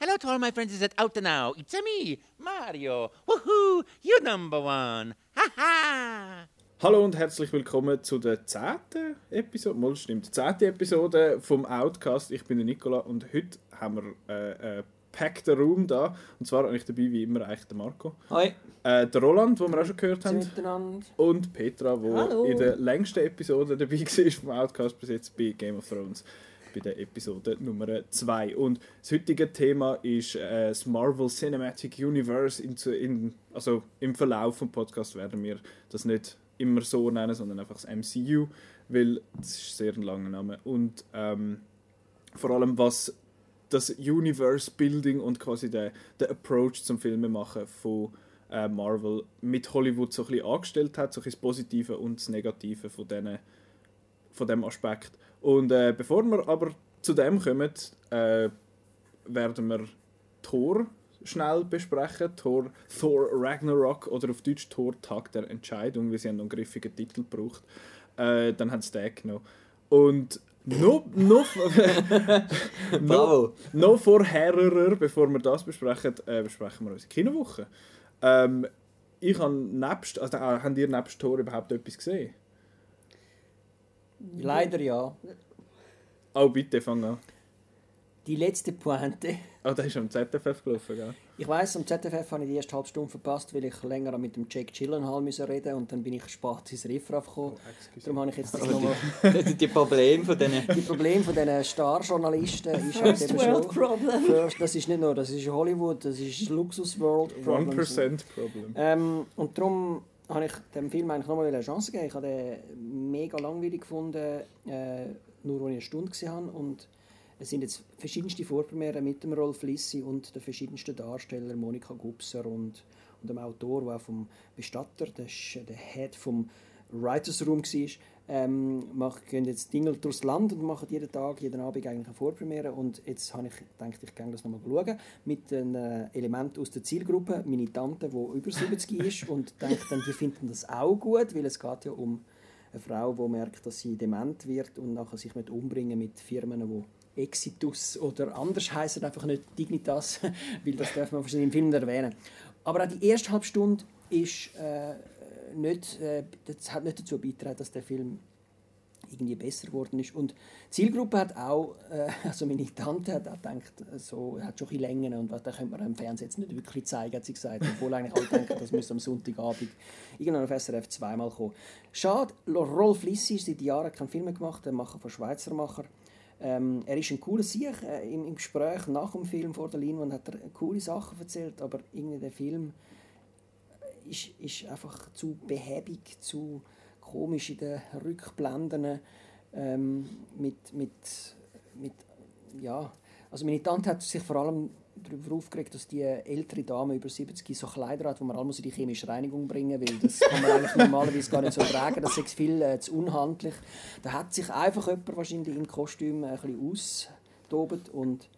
Hello to all my friends is it out now. It's a me, Mario. Woohoo, you number one. Haha. Hallo und herzlich willkommen zu der zehnten Episode, mal stimmt, zehnte Episode vom Outcast. Ich bin der Nicola und heute haben wir äh, äh, packten Raum da. Und zwar eigentlich dabei wie immer eigentlich der Marco. Hi. Äh, der Roland, den wir auch schon gehört haben. Miteinander. Und Petra, die in der längsten Episode dabei war vom Outcast bis jetzt bei Game of Thrones. Bei der Episode Nummer 2. Und das heutige Thema ist äh, das Marvel Cinematic Universe. In, in, also im Verlauf des Podcasts werden wir das nicht immer so nennen, sondern einfach das MCU, weil das ist sehr ein langer Name. Und ähm, vor allem was das Universe Building und quasi der, der Approach zum Filmemachen von äh, Marvel mit Hollywood so ein bisschen angestellt hat, so ein bisschen das Positive und das Negative von, denen, von dem Aspekt. Und äh, bevor wir aber zu dem kommen, äh, werden wir Thor schnell besprechen. Thor, Thor Ragnarok oder auf Deutsch Thor Tag der Entscheidung, weil sie einen griffigen Titel gebraucht. Äh, dann haben sie den genommen. Und noch, noch, noch, noch vorherer, bevor wir das besprechen, äh, besprechen wir unsere Kinowoche. Ähm, ich habe nebst, also, äh, habt ihr nebst Thor überhaupt etwas gesehen? Leider ja. Oh, bitte, fang an. Die letzte Pointe. Oh, der ist am ZFF gelaufen, gell? Ich weiss, am ZFF habe ich die erste halbe Stunde verpasst, weil ich länger mit dem Jake Gyllenhaal müssen reden und dann bin ich spät ins Riffraff gekommen. Darum habe ich jetzt das nochmal... die, die Probleme von denen. Die Probleme von diesen Starjournalisten ist halt First eben world schon... problem. First, das ist nicht nur, das ist Hollywood, das ist Luxus-World Problem. 1% Problem. Ähm, und darum habe ich dem Film eigentlich nochmal eine Chance gegeben. Ich habe den mega langweilig gefunden, äh, nur als ich eine Stunde gesehen. Und es sind jetzt verschiedenste Vorpremieren mit dem Rolf Lissi und den verschiedensten Darstellern, Monika Gubser und, und dem Autor, der auch vom Bestatter, das ist der Head vom Writers Room war, ähm, machen, gehen jetzt Dinge durchs Land und machen jeden Tag, jeden Abend eigentlich eine Vorpremiere. Und jetzt habe ich gedacht, ich gehe das nochmal schauen. Mit einem Element aus der Zielgruppe, meine Tante, die über 70 ist und denkt dann, die finden das auch gut, weil es geht ja um eine Frau, die merkt, dass sie dement wird und nachher sich mit umbringen mit Firmen, die Exitus oder anders heißen einfach nicht Dignitas, weil das darf man wahrscheinlich im Film erwähnen. Aber auch die erste halbe Stunde ist äh, nicht, äh, das hat nicht dazu beigetragen, dass der Film irgendwie besser geworden ist. Und die Zielgruppe hat auch, äh, also meine Tante hat auch gedacht, so, hat schon ein bisschen Längen und was, da könnte man im Fernsehen jetzt nicht wirklich zeigen, hat sie gesagt. Obwohl eigentlich alle denken, das müsste am Sonntagabend irgendwann auf SRF zweimal kommen. Schade, Rolf Lissi ist seit Jahren keinen Film mehr gemacht, der Macher von Schweizer Macher. Ähm, er ist ein cooler Sieg. Äh, im, Im Gespräch nach dem Film vor der Leinwand hat er coole Sachen erzählt, aber irgendwie der Film ist, ist einfach zu behäbig, zu komisch in den Rückblenden ähm, mit, mit, mit, ja, also meine Tante hat sich vor allem darüber aufgeregt, dass die ältere Dame über 70 so Kleider hat, wo man alle in die chemische Reinigung bringen will. Das kann man eigentlich normalerweise gar nicht so tragen, das ist viel äh, zu unhandlich. Da hat sich einfach jemand wahrscheinlich im Kostüm äh, ein bisschen austobt und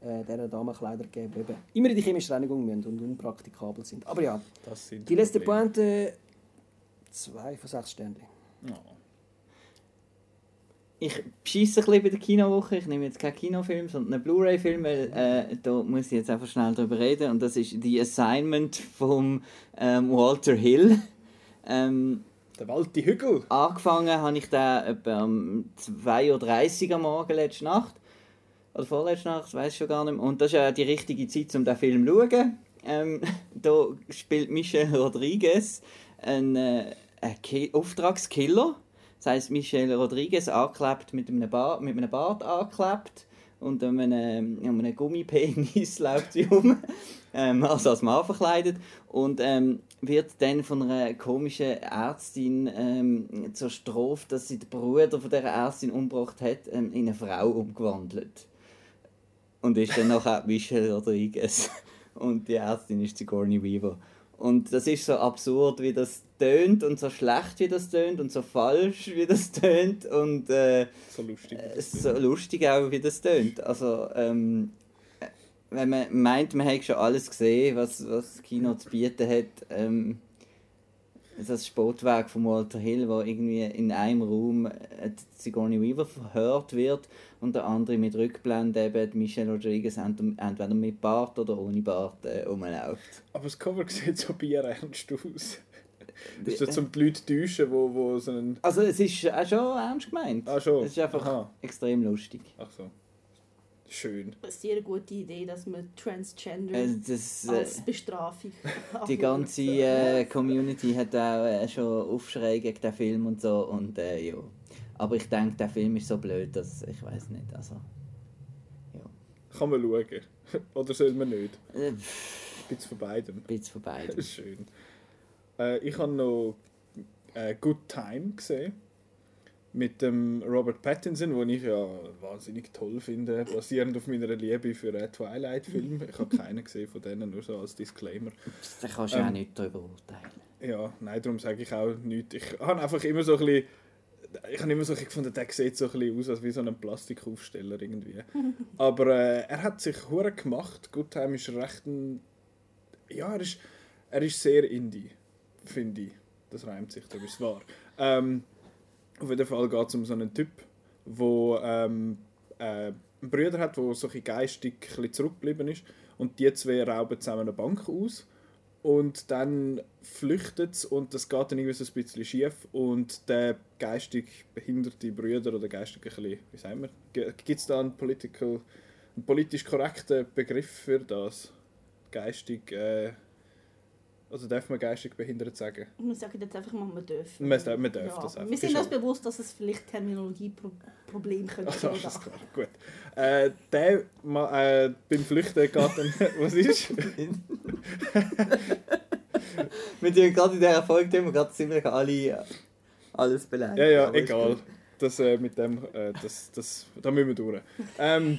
äh, dieser Dame Kleider gegeben, die eben immer in die chemische Reinigung müssen und unpraktikabel sind. Aber ja, Das sind die letzte. Pointe, zwei von sechs Sternen. Ja. Ich bescheisse ein bisschen bei der Kinowoche. Ich nehme jetzt keinen Kinofilm, sondern einen Blu-ray-Film, weil äh, da muss ich jetzt einfach schnell drüber reden. Und das ist The Assignment von ähm, Walter Hill. Ähm, Der Walti Hügel. angefangen habe ich da etwa um 2.30 Uhr am Morgen letzte Nacht. Oder vorletzte Nacht, weiß ich schon gar nicht mehr. Und das ist ja die richtige Zeit, um den Film zu schauen. Ähm, da spielt Michelle Rodriguez einen, äh, einen Ki Auftragskiller. Das heisst, Michelle Rodriguez angeklebt mit einem, Bart, mit einem Bart angeklebt und um einen, um einen Gummipenis läuft sie um, ähm, also als Mann verkleidet und ähm, wird dann von einer komischen Ärztin ähm, zur Strafe, dass sie den Bruder von dieser Ärztin umgebracht hat, ähm, in eine Frau umgewandelt. Und ist dann nachher Michelle Rodriguez. Und die Ärztin ist Sigourney Weaver. Und das ist so absurd, wie das tönt und so schlecht, wie das tönt und so falsch, wie das tönt und äh, So lustig. äh, so lustig auch, wie das tönt. Also, ähm, äh, wenn man meint, man hätte schon alles gesehen, was, was das Kino zu bieten hat, ähm, das Sportwerk von Walter Hill, wo irgendwie in einem Raum äh, Sigourney Weaver verhört wird und der andere mit Rückblende eben Michelle Rodriguez entweder mit Bart oder ohne Bart äh, rumläuft. Aber das Cover sieht so bierernst aus. Das ist jetzt um die Leute zu täuschen, wo, wo so einen... Also es ist auch schon ernst gemeint. Ah, schon? Es ist einfach Aha. extrem lustig. Ach so. Schön. Eine sehr gute Idee, dass man Transgender Äh, das, äh, als Bestrafung die ganze äh, Community hat auch äh, schon Aufschrei gegen den Film und so und äh, ja. Aber ich denke, der Film ist so blöd, dass ich weiß nicht. Also, Kann man schauen. Oder soll man nicht? äh, Ein bisschen von beidem. ein bisschen von beidem. Schön. Äh, ich habe noch äh, Good Time gesehen. Mit dem Robert Pattinson, den ich ja wahnsinnig toll finde, basierend auf meiner Liebe für einen Twilight-Film. Ich habe keinen gesehen von denen, nur so als Disclaimer. Da kannst du Ähm, auch nicht darüber urteilen. Ja, nein, darum sage ich auch nichts. Ich habe einfach immer so ein bisschen, ich habe immer so gefunden, der sieht so ein bisschen aus als wie so ein Plastikaufsteller irgendwie. Aber äh, er hat sich hure gemacht. Good Time ist recht ein, ja, er ist, er ist sehr indie, finde ich. Das reimt sich, da ist wahr. Ähm, auf jeden Fall geht es um so einen Typ, der ähm, äh, einen Bruder hat, der so ein geistig ein zurückgeblieben ist. Und die zwei rauben zusammen eine Bank aus. Und dann flüchtet es und das geht dann irgendwie so ein bisschen schief. Und der geistig behinderte Brüder oder geistig ein bisschen, wie sagen wir, gibt es da einen, political, einen politisch korrekten Begriff für das? Geistig, äh, also darf man geistig behindert sagen? Wir sagen jetzt einfach mal, man darf. Man darf- man darf ja. das einfach. Wir sind uns bewusst, dass es vielleicht Terminologieproblem könnte Also, geben. ist klar. Gut. Äh, der ma, äh, beim Flüchten geht dann. was ist? Wir tun gerade in dieser Folge tun wir gerade ziemlich alle äh, alles beleidigen. Ja, ja, egal. Das, äh, mit dem, äh, das, das, da müssen wir durch. Ähm,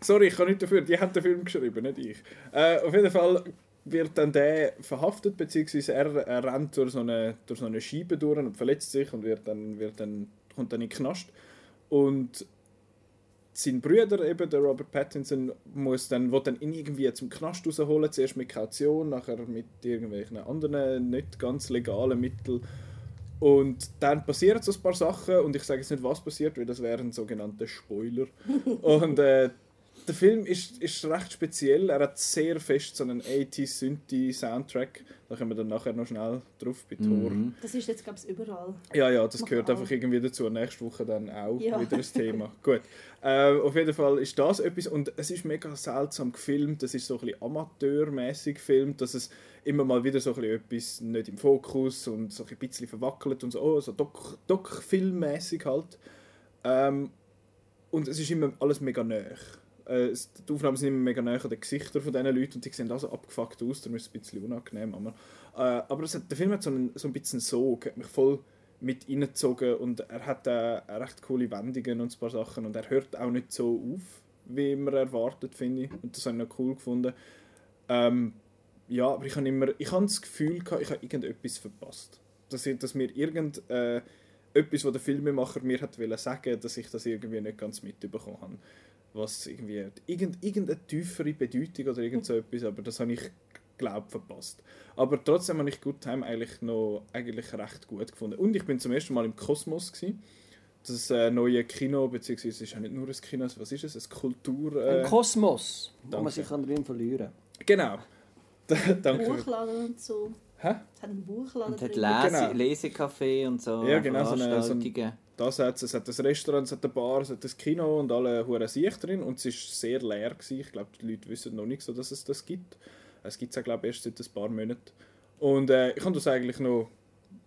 sorry, ich kann nicht dafür. Die haben den Film geschrieben, nicht ich. Äh, auf jeden Fall wird dann der verhaftet, beziehungsweise er, er rennt durch so, eine, durch so eine Scheibe durch und verletzt sich und wird dann, wird dann, kommt dann in den Knast. Und sein Bruder, eben der Robert Pattinson, muss dann, will dann ihn irgendwie zum Knast rausholen, zuerst mit Kaution, nachher mit irgendwelchen anderen nicht ganz legalen Mitteln. Und dann passieren so ein paar Sachen und ich sage jetzt nicht, was passiert, weil das wären sogenannte Spoiler. und äh, der Film ist, ist recht speziell. Er hat sehr fest so einen 80s Synthi Soundtrack. Da kommen wir dann nachher noch schnell drauf bei Thor. Mhm. Das ist jetzt, glaube ich, überall. Ja, ja, das Machen gehört alle. einfach irgendwie dazu. Nächste Woche dann auch Ja. wieder ein Thema. Gut. Äh, auf jeden Fall ist das etwas und es ist mega seltsam gefilmt. Das ist so ein bisschen amateurmäßig gefilmt, dass es immer mal wieder so ein bisschen etwas nicht im Fokus und so ein bisschen verwackelt und so, oh, so Doc- Doc-Film-mäßig halt. Ähm, und es ist immer alles mega nah. Äh, die Aufnahmen sind immer mega nah an den Gesichtern von diesen Leuten und die sehen also abgefuckt aus, darum ist es ein bisschen unangenehm. Aber, äh, aber hat, der Film hat so einen, so ein bisschen Sog, hat mich voll mit reingezogen und er hat äh, recht coole Wendungen und ein paar Sachen und er hört auch nicht so auf, wie man erwartet, finde ich. Und das habe ich noch cool gefunden. Ähm, ja, aber ich habe immer, ich habe das Gefühl gehabt, ich habe irgendetwas verpasst. Dass, ich, dass mir irgend, äh, etwas, was der Filmemacher mir hat wollen sagen, dass ich das irgendwie nicht ganz mitbekommen habe. Was irgendwie, irgend, irgendeine tiefere Bedeutung oder irgend so etwas, aber das habe ich, glaube verpasst. Aber trotzdem habe ich Good Time eigentlich noch eigentlich recht gut gefunden. Und ich bin zum ersten Mal im Kosmos gewesen. Das äh, neue Kino, beziehungsweise es ist ja nicht nur ein Kino, was ist es? Ein Kultur... Ein Äh, Kosmos, wo danke. man sich kann drin verlieren genau. Danke. Buchladen und so. Hä? Hat einen Buchladen Und hat. Lese Genau. Lesecafé und so Ja, genau, so eine- so ein-. Das hat es hat ein Restaurant, es hat eine Bar, es hat ein Kino und alle hure sich drin und es ist sehr leer gewesen. Ich glaube, die Leute wissen noch nicht so, dass es das gibt. Es gibt es glaube ich, erst seit ein paar Monaten. Und äh, ich habe das eigentlich noch,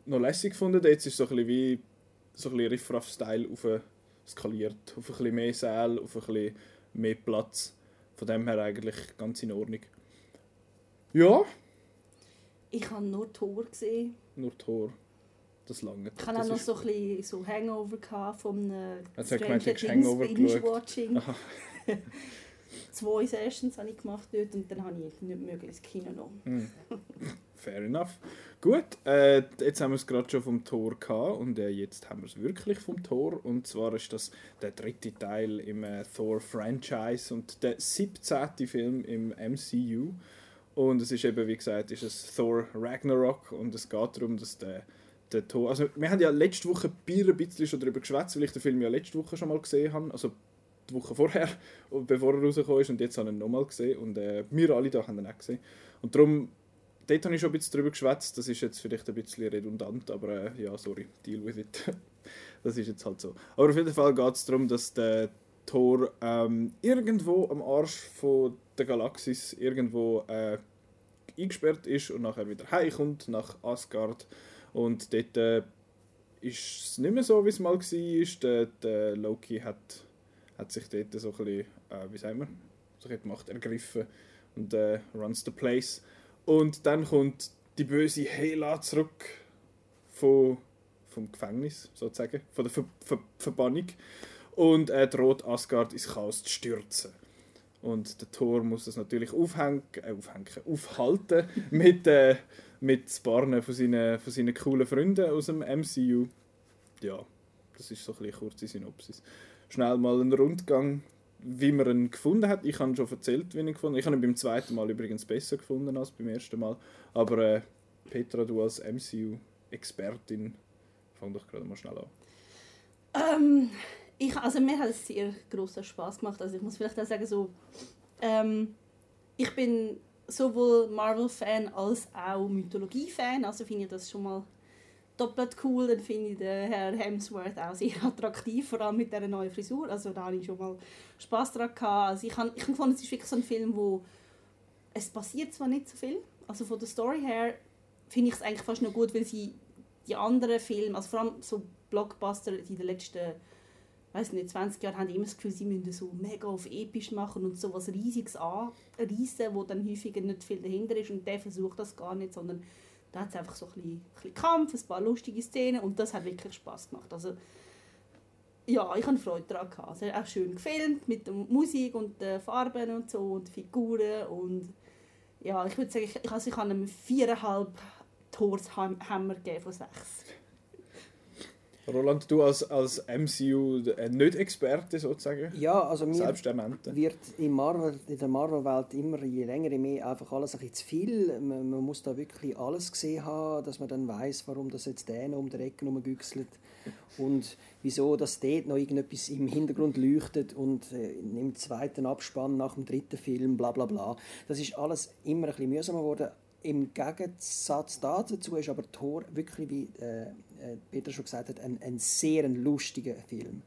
noch lässig gefunden. Jetzt ist es so ein bisschen wie so ein bisschen Riffraff-Style auf skaliert. Auf ein bisschen mehr Säle, auf ein bisschen mehr Platz. Von dem her eigentlich ganz in Ordnung. Ja, Ich habe nur Tor gesehen. nur Tor. Das lange. Ich hatte auch noch so ein bisschen so Hangover von Hangover geschaut. Binge-Watching. Zwei Sessions habe ich gemacht dort und dann habe ich nicht möglich ins Kino noch. Fair enough. Gut, äh, jetzt haben wir es gerade schon vom Tor gehabt und äh, jetzt haben wir es wirklich vom Tor. Und zwar ist das der dritte Teil im äh, Thor-Franchise und der 17. Film im MCU. Und es ist eben, wie gesagt, ist es Thor Ragnarok und es geht darum, dass der, der Thor... Also wir haben ja letzte Woche ein bisschen schon darüber geschwätzt, weil ich den Film ja letzte Woche schon mal gesehen habe. Also die Woche vorher, bevor er rausgekommen ist. Und jetzt habe ich ihn nochmal gesehen. Und äh, wir alle da haben ihn auch gesehen. Und darum, dort habe ich schon ein bisschen darüber geschwätzt. Das ist jetzt vielleicht ein bisschen redundant, aber äh, ja, sorry, deal with it. das ist jetzt halt so. Aber auf jeden Fall geht es darum, dass der Thor ähm, irgendwo am Arsch von der Galaxis irgendwo äh, eingesperrt ist und nachher wieder heimkommt nach Asgard. Und dort äh, ist es nicht mehr so, wie es mal war. Der, der Loki hat, hat sich dort so ein bisschen, äh, wie sagen wir, so die Macht ergriffen und äh, runs the place. Und dann kommt die böse Hela zurück von, vom Gefängnis, sozusagen, von der Ver Ver Verbannung. Und er droht Asgard ins Chaos zu stürzen. Und der Thor muss das natürlich aufhängen, äh, aufhängen aufhalten mit, äh, mit paar von seinen, von seinen coolen Freunden aus dem MCU. Ja, das ist so ein bisschen kurze Synopsis. Schnell mal ein Rundgang, wie man ihn gefunden hat. Ich habe schon erzählt, wie ich ihn gefunden habe. Ich habe ihn beim zweiten Mal übrigens besser gefunden als beim ersten Mal. Aber äh, Petra, du als MCU-Expertin, fang doch gerade mal schnell an. Ähm, ich, also mir hat es sehr großen Spaß gemacht. Also ich muss vielleicht auch sagen, so, ähm, ich bin sowohl Marvel-Fan als auch Mythologie-Fan. Also finde ich das schon mal doppelt cool. Dann finde ich den Herr Hemsworth auch sehr attraktiv, vor allem mit dieser neuen Frisur. Also da hatte ich schon mal Spaß daran. Gehabt. Also ich habe ich fand, es ist wirklich so ein Film, wo es passiert zwar nicht so viel, also von der Story her finde ich es eigentlich fast noch gut, weil sie die anderen Filme, also vor allem so Blockbuster in den letzten weiß nicht, 20 Jahren haben die immer das Gefühl, sie müssen so mega auf episch machen und so was Riesiges anreißen, wo dann häufiger nicht viel dahinter ist und der versucht das gar nicht, sondern da hat es einfach so ein bisschen, ein bisschen Kampf, ein paar lustige Szenen und das hat wirklich Spaß gemacht. Also ja, ich hatte Freude daran. Gehabt. Also, auch schön gefilmt mit der Musik und den Farben und so und Figuren und ja, ich würde sagen, ich, also ich habe einem viereinhalb Tors Hammer gegeben von sechs. Roland, du als, als MCU-Nicht-Experte sozusagen? Ja, also mir wird in, Marvel, in der Marvel-Welt immer je länger, je mehr einfach alles ein bisschen zu viel. Man, man, muss da wirklich alles gesehen haben, dass man dann weiß, warum das jetzt der um die Ecke rumgüchselt und wieso das dort noch irgendetwas im Hintergrund leuchtet und äh, im zweiten Abspann nach dem dritten Film, bla bla bla. Das ist alles immer ein bisschen mühsamer geworden. Im Gegensatz dazu ist aber Thor wirklich, wie äh, äh, Peter schon gesagt hat, ein, ein sehr lustiger Film.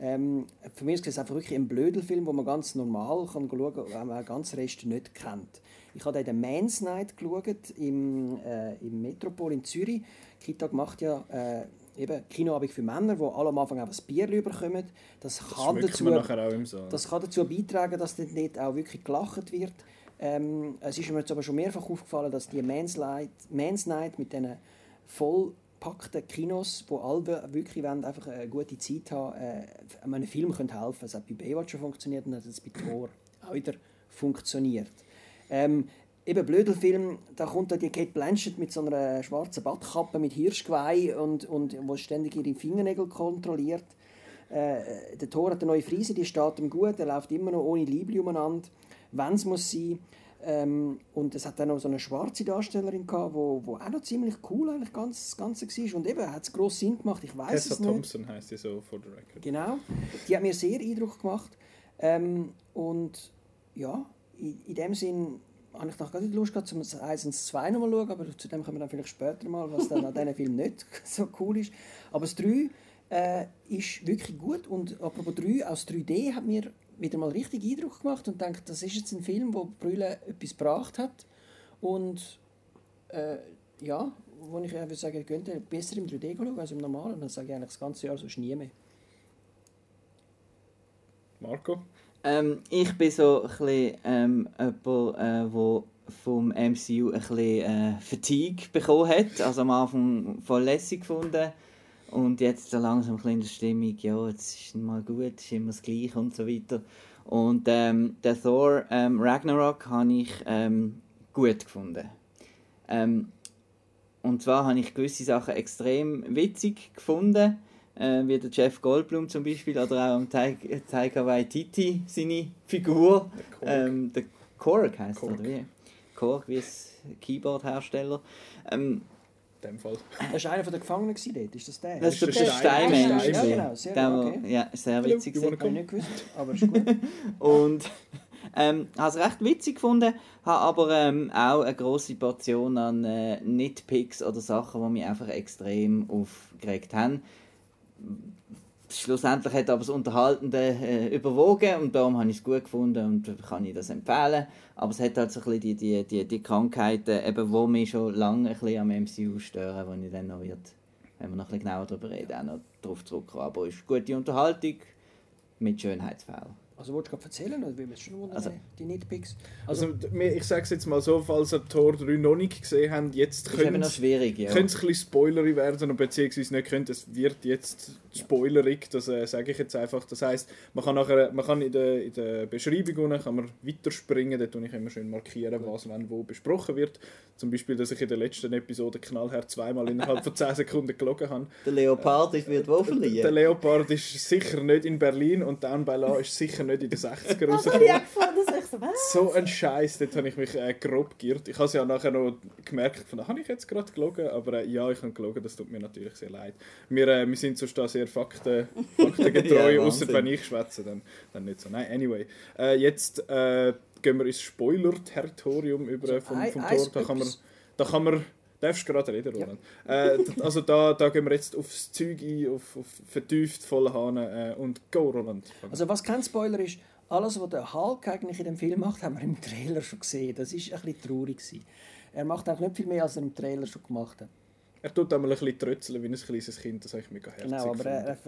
Ähm, für mich ist es einfach wirklich ein blöder Film, wo man ganz normal kann schauen kann, wenn man den ganzen Rest nicht kennt. Ich habe den Man's Night geschaut im, äh, im Metropol in Zürich. Kitag macht ja äh, eben Kinoabend für Männer, wo alle am Anfang auch ein Bier bekommen. Das, das kann, dazu, das kann dazu beitragen, dass dort nicht auch wirklich gelacht wird. Ähm, es ist mir jetzt aber schon mehrfach aufgefallen, dass die Man's Night, Man's Night mit diesen vollpackten Kinos, wo alle wirklich wollen, einfach eine gute Zeit haben, äh, einem Film können helfen. Es hat bei Baywatch schon funktioniert und hat bei Thor auch wieder funktioniert. Ähm, eben blöder Film, da kommt da die Kate Blanchett mit so einer schwarzen Badkappe mit Hirschgeweih und, und wo ständig ihre Fingernägel kontrolliert. Äh, der Thor hat eine neue Frise, die steht ihm gut, er läuft immer noch ohne Liebling umeinander wenn es muss sein ähm, und es hat dann noch so eine schwarze Darstellerin gehabt, wo, wo auch noch ziemlich cool eigentlich ganz, das Ganze war. Und eben, hat es gross Sinn gemacht, ich weiß es nicht. Thompson heisst sie so, for the record. Genau, die hat mir sehr Eindruck gemacht. Ähm, und ja, in, in dem Sinn habe ich noch gar nicht Lust gehabt, zum 1 und das 2 nochmal schauen, aber zu dem kommen wir dann vielleicht später mal, was dann an diesem Film nicht so cool ist. Aber das 3 äh, ist wirklich gut und apropos 3, aus 3D hat mir wieder mal richtig Eindruck gemacht und denke, das ist jetzt ein Film, wo Brülle etwas gebracht hat und äh, ja, wo ich würde sagen, ihr könnt besser im 3D schauen als im normalen. Dann sage ich eigentlich das ganze Jahr sonst nie mehr. Marco? Ähm, ich bin so ein bisschen ähm, jemand, äh, wo vom MCU ein bisschen äh, Fatigue bekommen hat. Also am Anfang voll lässig gefunden und jetzt so langsam ein bisschen Stimmung, ja, jetzt ist mal gut, ist immer das Gleiche und so weiter. Und ähm, der Thor ähm, Ragnarok habe ich ähm, gut gefunden. Ähm, und zwar habe ich gewisse Sachen extrem witzig gefunden, äh, wie der Jeff Goldblum zum Beispiel oder auch Taika Waititi, seine Figur. Der Korg, ähm, der Korg heisst Korg. oder wie? Korg wie ein Keyboard-Hersteller. Ähm, dem Fall. Das war einer von den Gefangenen gewesen dort, ist das der? das ist der der Steinmensch. Ja, genau, sehr Der, okay. ja, sehr witzig. wanna Habe ich nicht gewusst, aber ist gut. Und ähm, habe es recht witzig gefunden, habe aber ähm, auch eine grosse Portion an äh, Nitpicks oder Sachen, die mich einfach extrem aufgeregt haben. Schlussendlich hat aber das Unterhaltende äh, überwogen und darum habe ich es gut gefunden und kann ich das empfehlen. Aber es hat halt so ein bisschen die, die, die, die Krankheiten, eben, die mich schon lange ein bisschen am MCU stören, wo ich dann noch wird, wenn wir noch ein bisschen genauer darüber reden, auch noch darauf zurückkommen. Aber es ist gute Unterhaltung mit Schönheitsfehlern. Also wolltest du gerade erzählen, oder wie wir es schon wundern, Also- die Nitpicks? Also, mir- ich sage es jetzt mal so, falls ihr Tor 3 noch nicht gesehen habt, jetzt noch es ja. ein bisschen spoilerig werden, und beziehungsweise nicht könnt, es wird jetzt spoilerig, das äh, sage ich jetzt einfach. Das heißt, man kann, nachher, man kann in der, in der Beschreibung unten kann man weiterspringen, dort tue ich immer schön markieren, was wann wo besprochen wird. Zum Beispiel, dass ich in der letzten Episode knallhart zweimal innerhalb von 10 Sekunden gelogen habe. Der Leopard ist wird wo Der verliehen. Leopard ist sicher nicht in Berlin und Down by Law ist sicher nicht in den 60er Das habe ich auch rausgekommen. so, ein Scheiß, dort habe ich mich äh, grob geirrt. Ich habe es ja nachher noch gemerkt, von, habe ich jetzt gerade gelogen? Aber äh, ja, ich habe gelogen, das tut mir natürlich sehr leid. Wir, äh, wir sind sonst da sehr fakten, faktengetreu, Ja, außer wenn ich schwätze, dann, dann nicht so. Nein, anyway. Äh, jetzt äh, gehen wir ins Spoiler-Territorium über äh, vom, vom Tor. Da kann man, da kann man Darfst gerade reden, Roland? Äh, d- also da, da gehen wir jetzt aufs Zeug ein, auf, auf vertieft, volle Hahn äh, und go, Roland. Also was kein Spoiler ist, alles, was der Hulk eigentlich in dem Film macht, haben wir im Trailer schon gesehen. Das ist ein bisschen traurig gewesen. Er macht eigentlich nicht viel mehr, als er im Trailer schon gemacht hat. Er tut einmal ein bisschen trötzeln wie ein kleines Kind, das habe ich mega herzig Genau, aber er,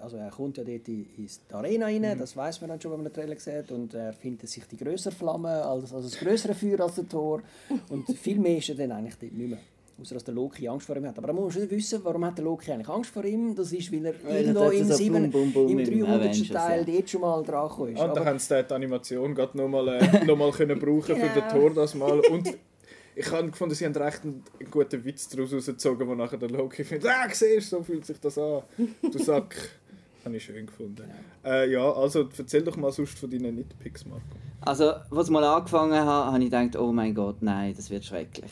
also er kommt ja dort in, in die Arena rein, Mhm. das weiß man dann schon, wenn man den Trailer sieht. Und er findet sich die größere Flamme, als, also das größere Feuer als der Tor. Und viel mehr ist er dann eigentlich dort nicht mehr. Außer dass der Loki Angst vor ihm hat. Aber man muss schon wissen, warum hat der Loki eigentlich Angst vor ihm? Das ist, weil er Weil im, so sieben, bum, bum, bum im im 300. Avengers, Teil ja. dort schon mal dran ist. Ah, und da Aber- haben sie die Animation gerade nochmal äh, noch mal können brauchen für den Genau. Tor das Mal. Und ich habe gefunden, sie haben recht einen, einen guten Witz daraus rausgezogen, wo nachher der Loki findet, ah, siehst so fühlt sich das an. Du Sack. habe ich schön gefunden. Äh, ja, also erzähl doch mal sonst von deinen Nitpicks, Marco. Also, als ich mal angefangen habe, habe ich gedacht, oh mein Gott, nein, das wird schrecklich.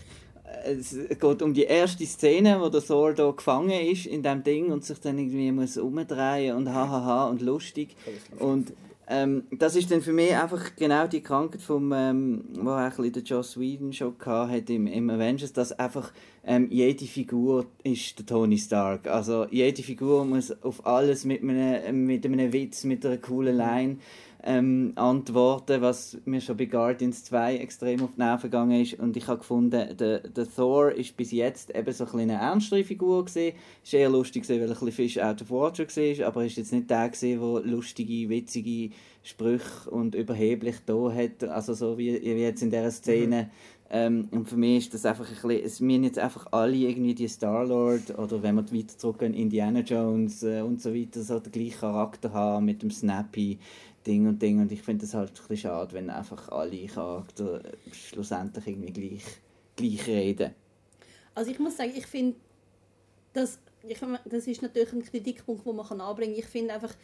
Es geht um die erste Szene, wo der Thor da gefangen ist in dem Ding und sich dann irgendwie muss umdrehen und hahaha und lustig. Und ähm, das ist dann für mich einfach genau die Krankheit vom, ähm, wo ein der Joss Whedon schon hat im, im Avengers, dass einfach ähm, jede Figur ist der Tony Stark. Also jede Figur muss auf alles mit einem, mit einem Witz, mit einer coolen Line ähm, antworten, was mir schon bei Guardians 2 extrem auf die Nerven gegangen ist. Und ich habe gefunden, der, der Thor ist bis jetzt eben so ein eine ernstere Figur gewesen. Ist eher lustig gewesen, weil er ein bisschen Fish out of water war, aber ist jetzt nicht der gewesen, der lustige, witzige Sprüche und überheblich da hat, also so wie, wie jetzt in dieser Szene. Ähm, und für mich ist das einfach ein bisschen, es müssen jetzt einfach alle irgendwie die Star-Lord oder wenn wir weiter zurückgehen, Indiana Jones äh, und so weiter, so den gleichen Charakter haben mit dem Snappy Ding und Ding und ich finde das halt ein bisschen schade, wenn einfach alle Charakter schlussendlich irgendwie gleich, gleich reden. Also ich muss sagen, ich finde, das, das ist natürlich ein Kritikpunkt, den man anbringen kann. Ich finde einfach,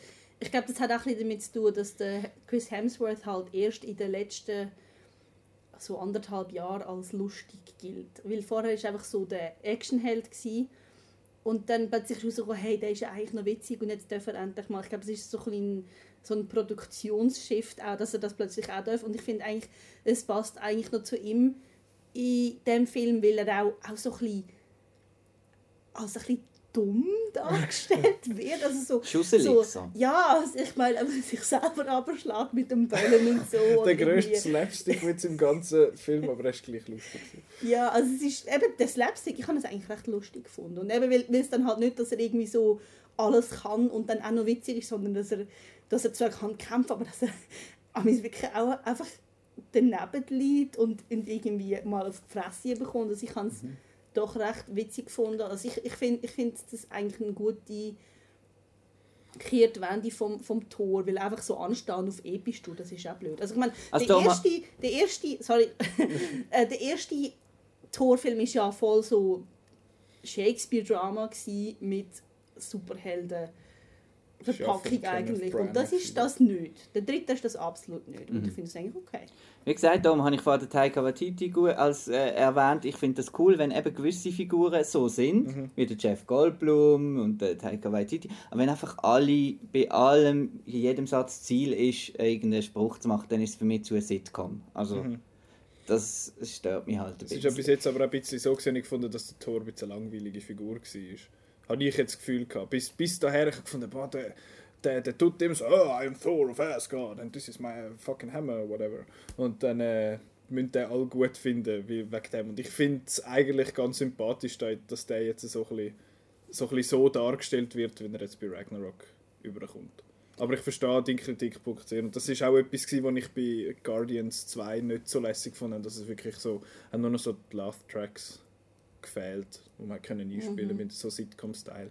ich glaube, das hat auch ein damit zu tun, dass der Chris Hemsworth halt erst in den letzten so anderthalb Jahren als lustig gilt. Weil vorher war einfach so der Actionheld gewesen. und dann plötzlich rausgekommen, hey, der ist eigentlich noch witzig und jetzt darf er endlich mal. Ich glaube, es ist so ein, so ein Produktionsshift auch, dass er das plötzlich auch darf. Und ich finde eigentlich, es passt eigentlich noch zu ihm in dem Film, weil er auch, auch so ein bisschen als ein bisschen dumm dargestellt wird. Also so, Schusselig so, so. Ja, also ich meine, wenn man sich selber abschlägt mit dem Böllen und so. Der grösste irgendwie- Slapstick-Witz im ganzen Film, aber er ist gleich lustig. Ja, also es ist eben der Slapstick, ich habe es eigentlich recht lustig gefunden. Und eben, weil, weil es dann halt nicht, dass er irgendwie so alles kann und dann auch noch witzig ist, sondern dass er, dass er zwar kann kämpfen, aber dass er amigs wirklich auch einfach daneben liegt und irgendwie mal auf die Fresse bekommt. Also ich habe es doch recht witzig gefunden. Also ich, ich finde ich find das eigentlich eine gute Kehrtwende vom, vom Tor, weil einfach so anstehen auf episch tun, das ist auch blöd. Also ich meine, Also der, erste, der erste, sorry, äh, der erste Torfilm ist ja voll so Shakespeare-Drama mit Superhelden Verpackung eigentlich. Und das ist das nicht. Der dritte ist das absolut nicht. Und Mhm. ich finde es eigentlich okay. Wie gesagt, darum habe ich vorhin den Taika Waititi als äh, erwähnt. Ich finde das cool, wenn eben gewisse Figuren so sind, Mhm. wie der Jeff Goldblum und der Taika Waititi. Aber wenn einfach alle bei allem, in jedem Satz Ziel ist, irgendeinen Spruch zu machen, dann ist es für mich zu einer Sitcom. Also Mhm. das stört mich halt ein Es ist ja bisschen. bis jetzt aber auch ein bisschen so gesehen, ich gefunden, dass der Thor ein bisschen eine langweilige Figur war. Habe ich jetzt das Gefühl gehabt. Bis, bis daher ich gefunden, boah, der, der, der tut immer so, oh, I am Thor of Asgard and this is my fucking hammer, whatever. Und dann äh, müssen den alle gut finden wie, wegen dem. Und ich finde es eigentlich ganz sympathisch, da- dass der jetzt so ein bisschen so, ein so dargestellt wird, wie er jetzt bei Ragnarok überkommt. Aber ich verstehe deinen Kritikpunkt sehr. Und das ist auch etwas, was ich bei Guardians 2 nicht so lässig fand, dass es wirklich so, haben nur noch so die Love-Tracks gefehlt, die man können einspielen mit so Sitcom-Style.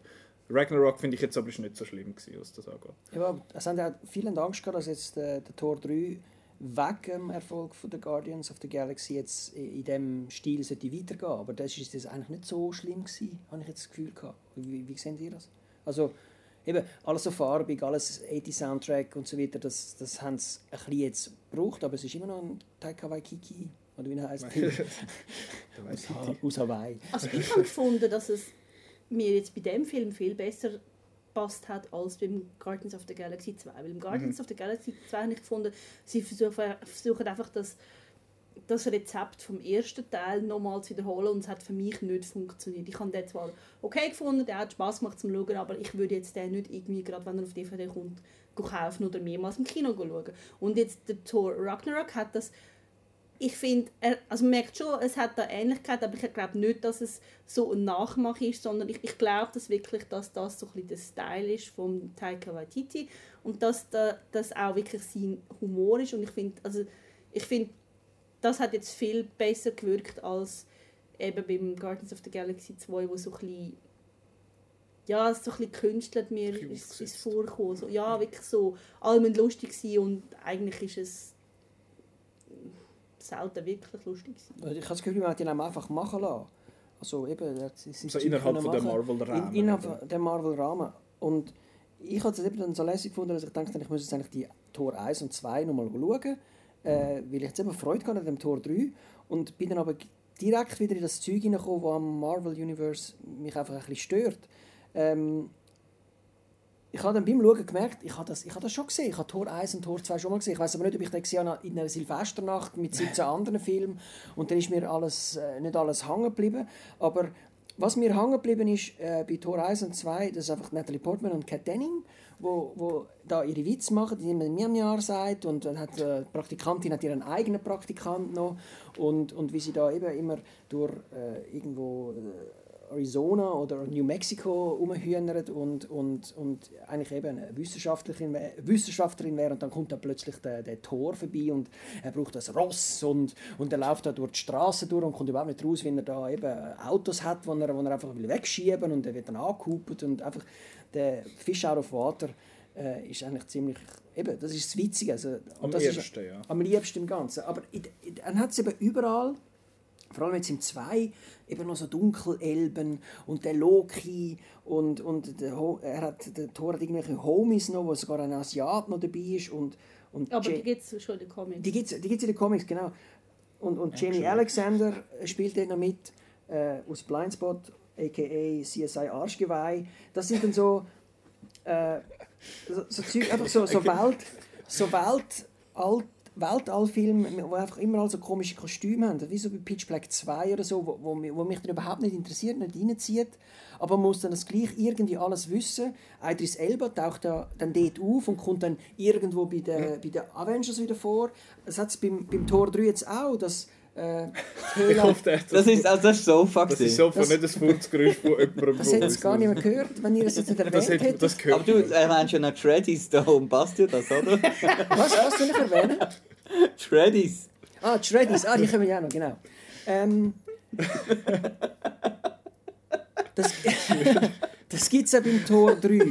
Ragnarok finde ich jetzt aber ist nicht so schlimm gewesen, was das angeht. Ja, aber es haben ja viele Angst gehabt, dass jetzt äh, der Tor 3 wegen dem Erfolg von der Guardians of the Galaxy jetzt in dem Stil sollte weitergehen. Aber das ist das eigentlich nicht so schlimm gewesen, habe ich jetzt das Gefühl gehabt. Wie, wie sehen ihr das? Also eben alles so farbig, alles 80 Soundtrack und so weiter, das, das haben sie ein bisschen jetzt gebraucht, aber es ist immer noch ein Taika Waititi, oder wie heißt, weiss aus, ich aus Hawaii. Also ich habe gefunden, dass es mir jetzt bei dem Film viel besser passt hat als beim Guardians of the Galaxy 2. Weil im Guardians of the Galaxy 2 habe ich gefunden, sie versuchen, versuchen einfach das, das Rezept vom ersten Teil nochmal zu wiederholen und es hat für mich nicht funktioniert. Ich habe den zwar okay gefunden, der hat Spaß gemacht zum Schauen, aber ich würde jetzt den nicht irgendwie, gerade wenn er auf DVD kommt, kaufen oder mehrmals im Kino schauen. Und jetzt der Thor Ragnarok hat das ich finde, also man merkt schon, es hat da Ähnlichkeit, aber ich glaube nicht, dass es so ein Nachmach ist, sondern ich, ich glaube dass wirklich, dass das so ein bisschen der Style ist von Taika Waititi und dass da, das auch wirklich sein Humor ist und ich finde, also ich finde, das hat jetzt viel besser gewirkt als eben beim Guardians of the Galaxy 2, wo so ein bisschen ja, so ein bisschen künstelt mir ist, ist vorgekommen. So, ja, wirklich so, alle müssen lustig sein und eigentlich ist es selten wirklich lustig sein. Also Ich habe das Gefühl, man hat ihn einfach machen lassen. Also eben, er hat sein So innerhalb von der. Marvel-Rahmen. In, innerhalb der Marvel-Rahmen. Und ich habe es eben dann so lässig gefunden, dass ich dachte, ich muss jetzt eigentlich die Tor 1 und 2 nochmal schauen, äh, weil ich jetzt eben Freude hatte an dem Tor 3 und bin dann aber direkt wieder in das Zeug hineingekommen, das am Marvel-Universe mich einfach ein bisschen stört. Ähm, ich habe dann beim Schauen gemerkt, ich habe das, ich habe das schon gesehen. Ich habe Tor 1 und Tor 2 schon mal gesehen. Ich weiß aber nicht, ob ich den gesehen habe in einer Silvesternacht mit 17 anderen Filmen. Und dann ist mir alles, äh, nicht alles hängen geblieben. Aber was mir hängen geblieben ist äh, bei Tor 1 und 2, das ist einfach Natalie Portman und Kat Denning, wo, wo da ihre Witze machen, die immer Miam Jahr sagt und dann hat äh, die Praktikantin hat ihren eigenen Praktikant noch und, und wie sie da eben immer durch äh, irgendwo äh, Arizona oder New Mexico rumhühnert und, und, und eigentlich eben eine Wissenschaftlerin, Wissenschaftlerin wäre und dann kommt da plötzlich der, der Tor vorbei und er braucht das Ross und, und er läuft da durch die Straße durch und kommt überhaupt nicht raus, wenn er da eben Autos hat, wo er, wo er einfach will wegschieben und er wird dann angehupert und einfach der Fish out of water äh, ist eigentlich ziemlich, eben, das ist das Witzige. Also, Am das ist- ja. am liebsten im Ganzen. Aber dann hat es eben überall, vor allem jetzt im 2, eben noch so Dunkelelben und der Loki und, und der, Ho- er hat, der Thor hat irgendwelche Homies noch, wo sogar ein Asiat noch dabei ist und, und Aber Ja- die gibt es schon in den Comics. die gibt es die gibt's in den Comics, genau. Und, und Jamie Alexander spielt dort noch mit äh, aus Blindspot, a.k.a. CSI Arschgeweih. Das sind dann so, äh, so, so Zeug, einfach so, so Welt, so Welt, alt, Weltallfilme, die einfach immer all so komische Kostüme haben. Wie so bei Pitch Black 2 oder so, wo, wo, wo mich dann überhaupt nicht interessiert, nicht reinzieht. Aber man muss dann das gleich irgendwie alles wissen. Idris Elba taucht ja dann dort auf und kommt dann irgendwo bei den, bei den Avengers wieder vor. Das hat es beim, beim Tor 3 jetzt auch, dass äh, Ich Hela... hoffe, das, Das ist, also das ist so fuck das ist so von Das- nicht das Furzgeräusch von jemandem. Das hätte es gar nicht mehr gehört, wenn ihr es jetzt nicht erwähnt Das, hätte, hättet. das gehört. Aber du erwähnst ja noch Shreddies da und passt dir das, oder? Was, was soll ich erwähnen? Shreddies. Ah, die Shreddies, ah, die kommen ja noch, genau. Ähm, das das gibt es ja beim Tor 3.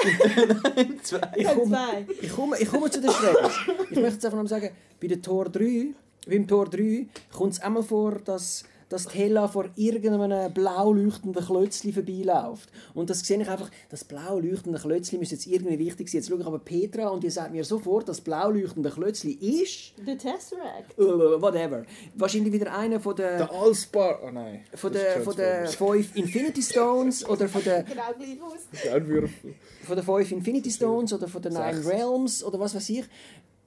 Ich komme, Zwei. ich, komme, ich komme zu den Shreddies. Ich möchte jetzt einfach noch mal sagen, bei der Tor 3, beim Tor 3 kommt es einmal vor, dass dass die Hella vor irgendeinem blau leuchtenden Klötzli vorbeiläuft. Und das sehe ich einfach, das blau leuchtende Klötzli müsste jetzt irgendwie wichtig sein. Jetzt schaue ich aber Petra und die sagt mir sofort, das blau leuchtende Klötzli ist... The Tesseract. Uh, whatever. Wahrscheinlich wieder einer von der... Der Allsbar. Oh nein. von ist von der Transformers. fünf Infinity Stones oder von der, Genau gleich aus. Von der fünf Infinity Stones oder von den Nine. Realms oder was weiß ich.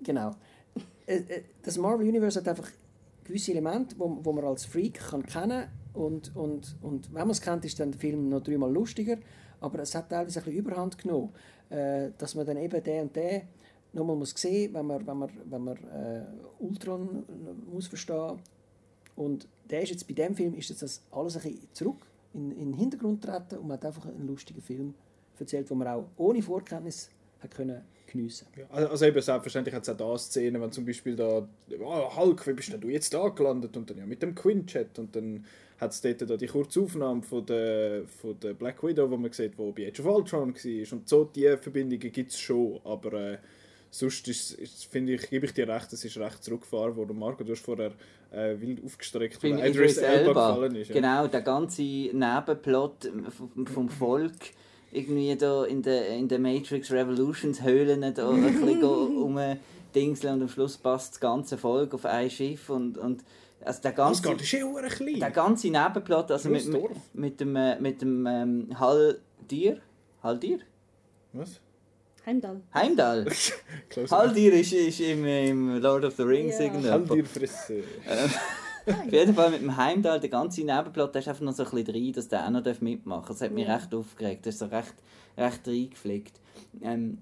Genau. Äh, äh, Das Marvel Universe hat einfach gewisse Elemente, wo, wo man als Freak kann kennen und, und, und wenn man es kennt, ist dann der Film noch dreimal lustiger. Aber es hat teilweise ein bisschen Überhand genommen, äh, dass man dann eben den und den nochmal muss sehen, wenn man, wenn man, wenn man äh, Ultron muss verstehen und der ist jetzt bei dem Film ist jetzt das alles ein bisschen zurück in, in den Hintergrund treten und man hat einfach einen lustigen Film erzählt, wo man auch ohne Vorkenntnis hat können geniessen. Ja, also eben selbstverständlich hat es auch da Szenen, wenn zum Beispiel da, oh, Hulk, wie bist denn du jetzt da gelandet? Und dann ja mit dem Quinn-Chat und dann hat es dort da die kurze Aufnahme von der, von der Black Widow, wo man sieht, wo bei Age of Ultron war. Und so die Verbindungen gibt es schon, aber äh, sonst ist, ist, finde ich, gebe ich dir recht, es ist recht zurückgefahren worden. Marco, du hast vorher äh, wild aufgestreckt, weil Idris Elba. gefallen ist. Ja. Genau, der ganze Nebenplot vom Volk irgendwie da in der, in der Matrix Revolutions Höhlen da ein bisschen umdingseln und am Schluss passt das ganze Volk auf ein Schiff und, und also der ganze, Asgard ist eh hure klein. der ganze Nebenplot, also mit, mit, dem, äh, mit dem ähm, Haldir, Haldir? Was? Heimdall. Heimdall. Haldir ist, ist im, im Lord of the Rings Ja. irgendjemand. Halt dir Fresse. Auf jeden Fall mit dem Heimdall, der ganze Nebenplot, der ist einfach noch so ein bisschen drin, dass der auch noch mitmachen darf. Das hat mich recht aufgeregt, das ist so recht, recht reingepflegt. Ähm,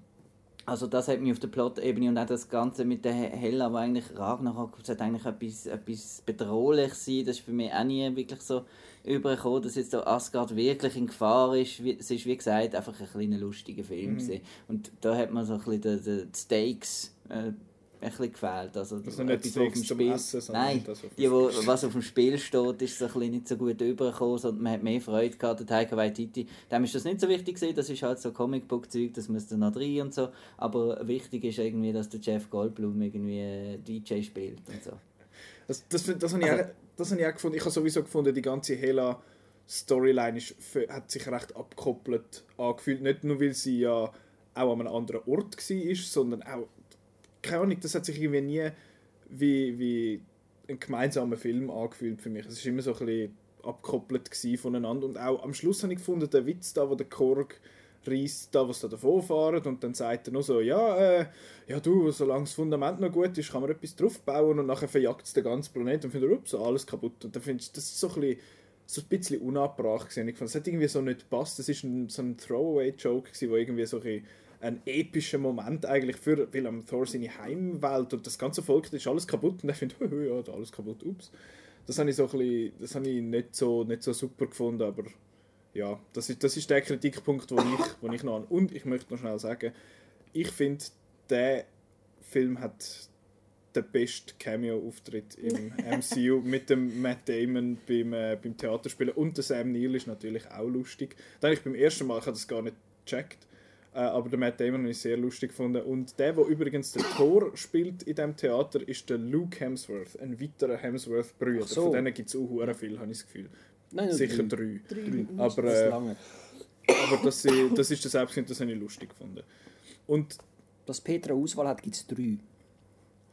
also das hat mich auf der Plot-Ebene und auch das Ganze mit der He- Hella, wo eigentlich Ragnarok, das hat eigentlich etwas, etwas bedrohlich sein, das ist für mich auch nie wirklich so übergekommen, dass jetzt da Asgard wirklich in Gefahr ist. Es ist, wie gesagt, einfach ein kleiner lustiger Film gewesen. Und da hat man so ein bisschen die die Stakes äh, ein bisschen gefehlt. Also, Das sind nicht etwas, was auf dem Spiel- Essen, sondern Nein, das, was auf dem die, wo, Spiel was auf dem Spiel steht, ist so ein bisschen nicht so gut übergekommen, sondern man hat mehr Freude gehabt. Der Taika Waititi, dem ist das nicht so wichtig gewesen, das ist halt so Comicbook-Zeug, das muss dann noch rein und so. Aber wichtig ist irgendwie, dass der Jeff Goldblum irgendwie äh, DJ spielt und so. Das, das, das, habe ich, Also- auch, das habe ich auch gefunden. Ich habe sowieso gefunden, die ganze Hela-Storyline ist für- hat sich recht abgekoppelt angefühlt. Nicht nur, weil sie ja auch an einem anderen Ort war, sondern auch, keine Ahnung, das hat sich irgendwie nie wie, wie ein gemeinsamer Film angefühlt für mich. Es war immer so ein bisschen abgekoppelt voneinander. Und auch am Schluss habe ich gefunden, der Witz da, wo der Korg reisst, da, was da davon fahren und dann sagt er nur so, ja, äh, ja du, solange das Fundament noch gut ist, kann man etwas drauf bauen und nachher verjagt es den ganzen Planeten und findet, ups, alles kaputt. Und dann findest du, das ist so ein bisschen, so ein bisschen unabbracht gewesen. Ich fand, es hat irgendwie so nicht gepasst. Das ist ein, so ein Throwaway-Joke gewesen, wo irgendwie so ein, bisschen ein epischer Moment eigentlich für, weil am Thor seine Heimwelt und das ganze Volk, das ist alles kaputt und er findet, oh, ja, da alles kaputt, ups. Das habe ich so ein bisschen, das habe ich nicht so, nicht so super gefunden, aber ja, das ist, das ist der Kritikpunkt, den ich, wo ich noch an. Und ich möchte noch schnell sagen, ich finde, der Film hat den besten Cameo-Auftritt im MCU mit dem Matt Damon beim, äh, beim Theaterspielen. Und der Sam Neill ist natürlich auch lustig. Da habe ich beim ersten Mal, ich habe das gar nicht gecheckt, äh, aber der Matt Damon habe ich sehr lustig gefunden. Und der, der übrigens den Thor spielt in diesem Theater, ist der Luke Hemsworth, ein weiterer Hemsworth-Brüder. So. Von denen gibt es auch hure viel, habe ich das Gefühl. Nein, Sicher drei. drei. Drei. Aber, das äh. Aber das, äh, das ist der Selbstkind, das habe ich lustig gefunden. Und Dass Petra Auswahl hat, gibt es drei.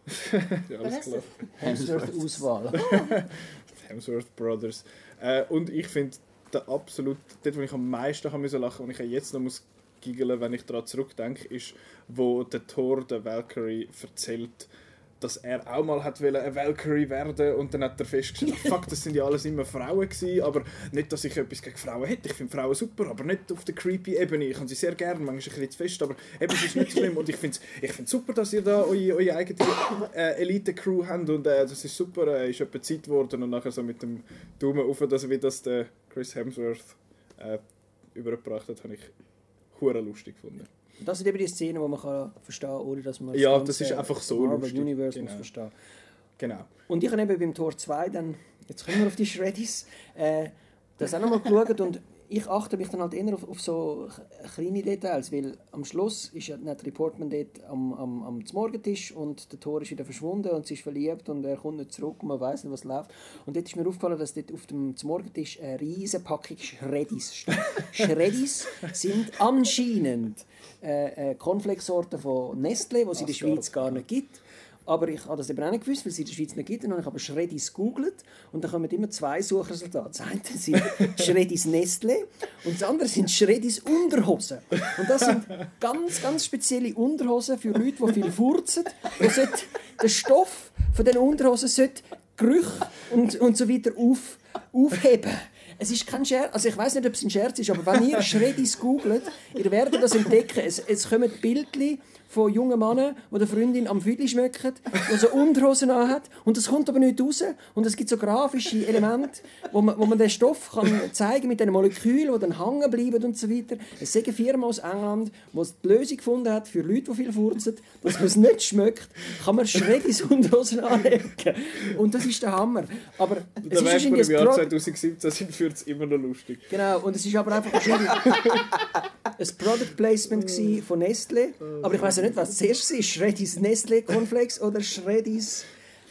ja, alles klar. Hemsworth Auswahl. Hemsworth Brothers. Äh, und ich finde, der absolut, dort, wo ich am meisten haben müssen lachen und ich jetzt noch muss giggeln, wenn ich daran zurückdenke, ist, wo der Thor der Valkyrie erzählt, dass er auch mal hat eine Valkyrie werden und dann hat er festgestellt, "Ah, fuck, das sind ja alles immer Frauen gewesen, aber nicht, dass ich etwas gegen Frauen hätte. Ich finde Frauen super, aber nicht auf der creepy Ebene. Ich habe sie sehr gerne, manchmal ein bisschen zu fest, aber eben, es ist nicht schlimm und ich finde es ich find's super, dass ihr da eure, eure eigene äh, Elite-Crew habt und äh, das ist super, äh, ist etwa Zeit geworden und nachher so mit dem Daumen auf, dass wie das der Chris Hemsworth äh, übergebracht hat, habe ich hure lustig gefunden. Das sind eben die Szenen, die man kann verstehen kann, ohne dass man Ja, ganze das ist einfach so Marvel lustig. Universe Genau. muss verstehen. Genau. Und ich habe eben beim Tor 2 dann, jetzt kommen wir auf die Shreddies, äh, das auch nochmal geschaut und ich achte mich dann halt eher auf, auf so kleine Details, weil am Schluss ist ja nicht Reportman dort am, am, am Morgentisch und der Tor ist wieder verschwunden und sie ist verliebt und er kommt nicht zurück und man weiß nicht, was läuft. Und dort ist mir aufgefallen, dass dort auf dem Morgentisch eine riesige Packung Schreddis steht. Schreddis sind anscheinend äh, äh, Cornflakes-Sorten von Nestle, die es in der Schweiz gar nicht gibt. Aber ich habe das eben auch nicht gewusst, weil es in der Schweiz nicht gibt. Und dann habe ich aber Schreddis gegoogelt und dann kommen immer zwei Suchresultate. Das eine sind Schreddis Nestle und das andere sind Schreddis Unterhosen. Und das sind ganz, ganz spezielle Unterhosen für Leute, die viel furzen. Und der Stoff von diesen Unterhosen sollte Gerüche und, und so weiter auf, aufheben. Es ist kein Scherz, also ich weiß nicht, ob es ein Scherz ist, aber wenn ihr Schreddis googelt, ihr werdet das entdecken. Es, es kommen Bildchen von jungen Männern, die der Freundin am Füdli schmecken, die so Unterhosen hat und das kommt aber nicht raus. Und es gibt so grafische Elemente, wo man, wo man den Stoff kann zeigen mit den Molekülen, die dann hängen bleiben und so weiter. Es ist eine Firma aus England, die die Lösung gefunden hat für Leute, die viel furzen, dass man es nicht schmeckt, kann man Schreddis Unterhosen anlegen. Und das ist der Hammer. Aber es ist wahrscheinlich im Jahr ein Pro 2017 sind wir es immer noch lustig. Genau, und es ist aber einfach wahrscheinlich ein Product Placement von Nestle. Aber ich weiß ja nicht, was zuerst war. Schreddis Nestle Cornflakes oder Schreddis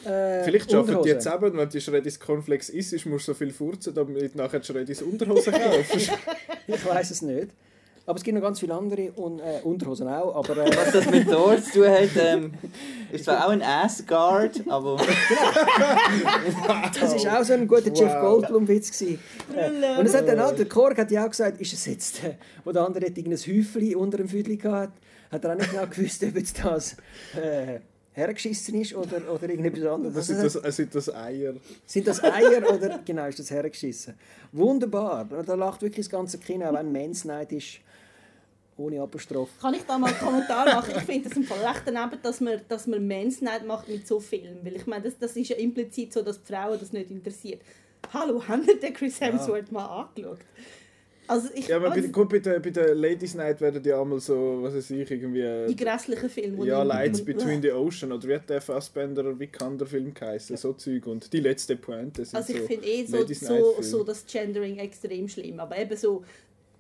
äh, Vielleicht schaffen die jetzt eben, wenn die Schreddis Cornflakes isst, musst du so viel furzen, damit du nachher die Schreddis Unterhosen kaufst. Ich weiß es nicht. Aber es gibt noch ganz viele andere und, äh, Unterhosen auch. Aber äh, Was das mit Thor zu tun hat, ähm, ist zwar auch ein Assguard, aber das ist auch so ein guter Jeff Goldblum-Witz. gsi. Äh, und es hat dann auch, der Korg hat ja auch gesagt, ist es jetzt, äh, wo der andere hat irgendein Häufchen unter dem Füdli gehabt, hat er auch nicht genau gewusst, ob jetzt das äh, hergeschissen ist oder, oder irgendetwas anderes. Das Also, sind das, äh, sind das Eier. Sind das Eier oder genau ist das hergeschissen? Wunderbar. Da lacht wirklich das ganze Kino, auch wenn Men's Night ist, ohne Apostroph. Kann ich da mal einen Kommentar machen? Ich finde das im Fall recht daneben, dass man, dass man Men's Night macht mit so Filmen. Weil ich meine, das, das ist ja implizit so, dass die Frauen das nicht interessiert. Hallo, haben ihr den Chris Hemsworth mal angeschaut? Also ich, Ja, aber bei, also, gut, bei, der, bei der Ladies Night werden die einmal so, was weiß ich, irgendwie... die grässlichen Filme. Ja, Lights und- Between the Ocean oder wie hat der Fassbender Vikander Film geheißen, so Zeug und die letzte Pointe sind Also ich so finde eh so, so, so das Gendering extrem schlimm. Aber eben so,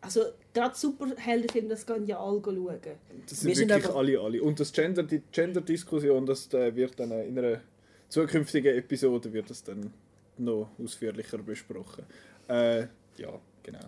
also gerade Superheldenfilme, das gehen ja alle schauen. Das sind Wir sind wirklich einfach- alle, alle. Und das Gender, die Gender-Diskussion, das äh, wird dann in einer zukünftigen Episode wird das dann noch ausführlicher besprochen. Äh, ja, genau.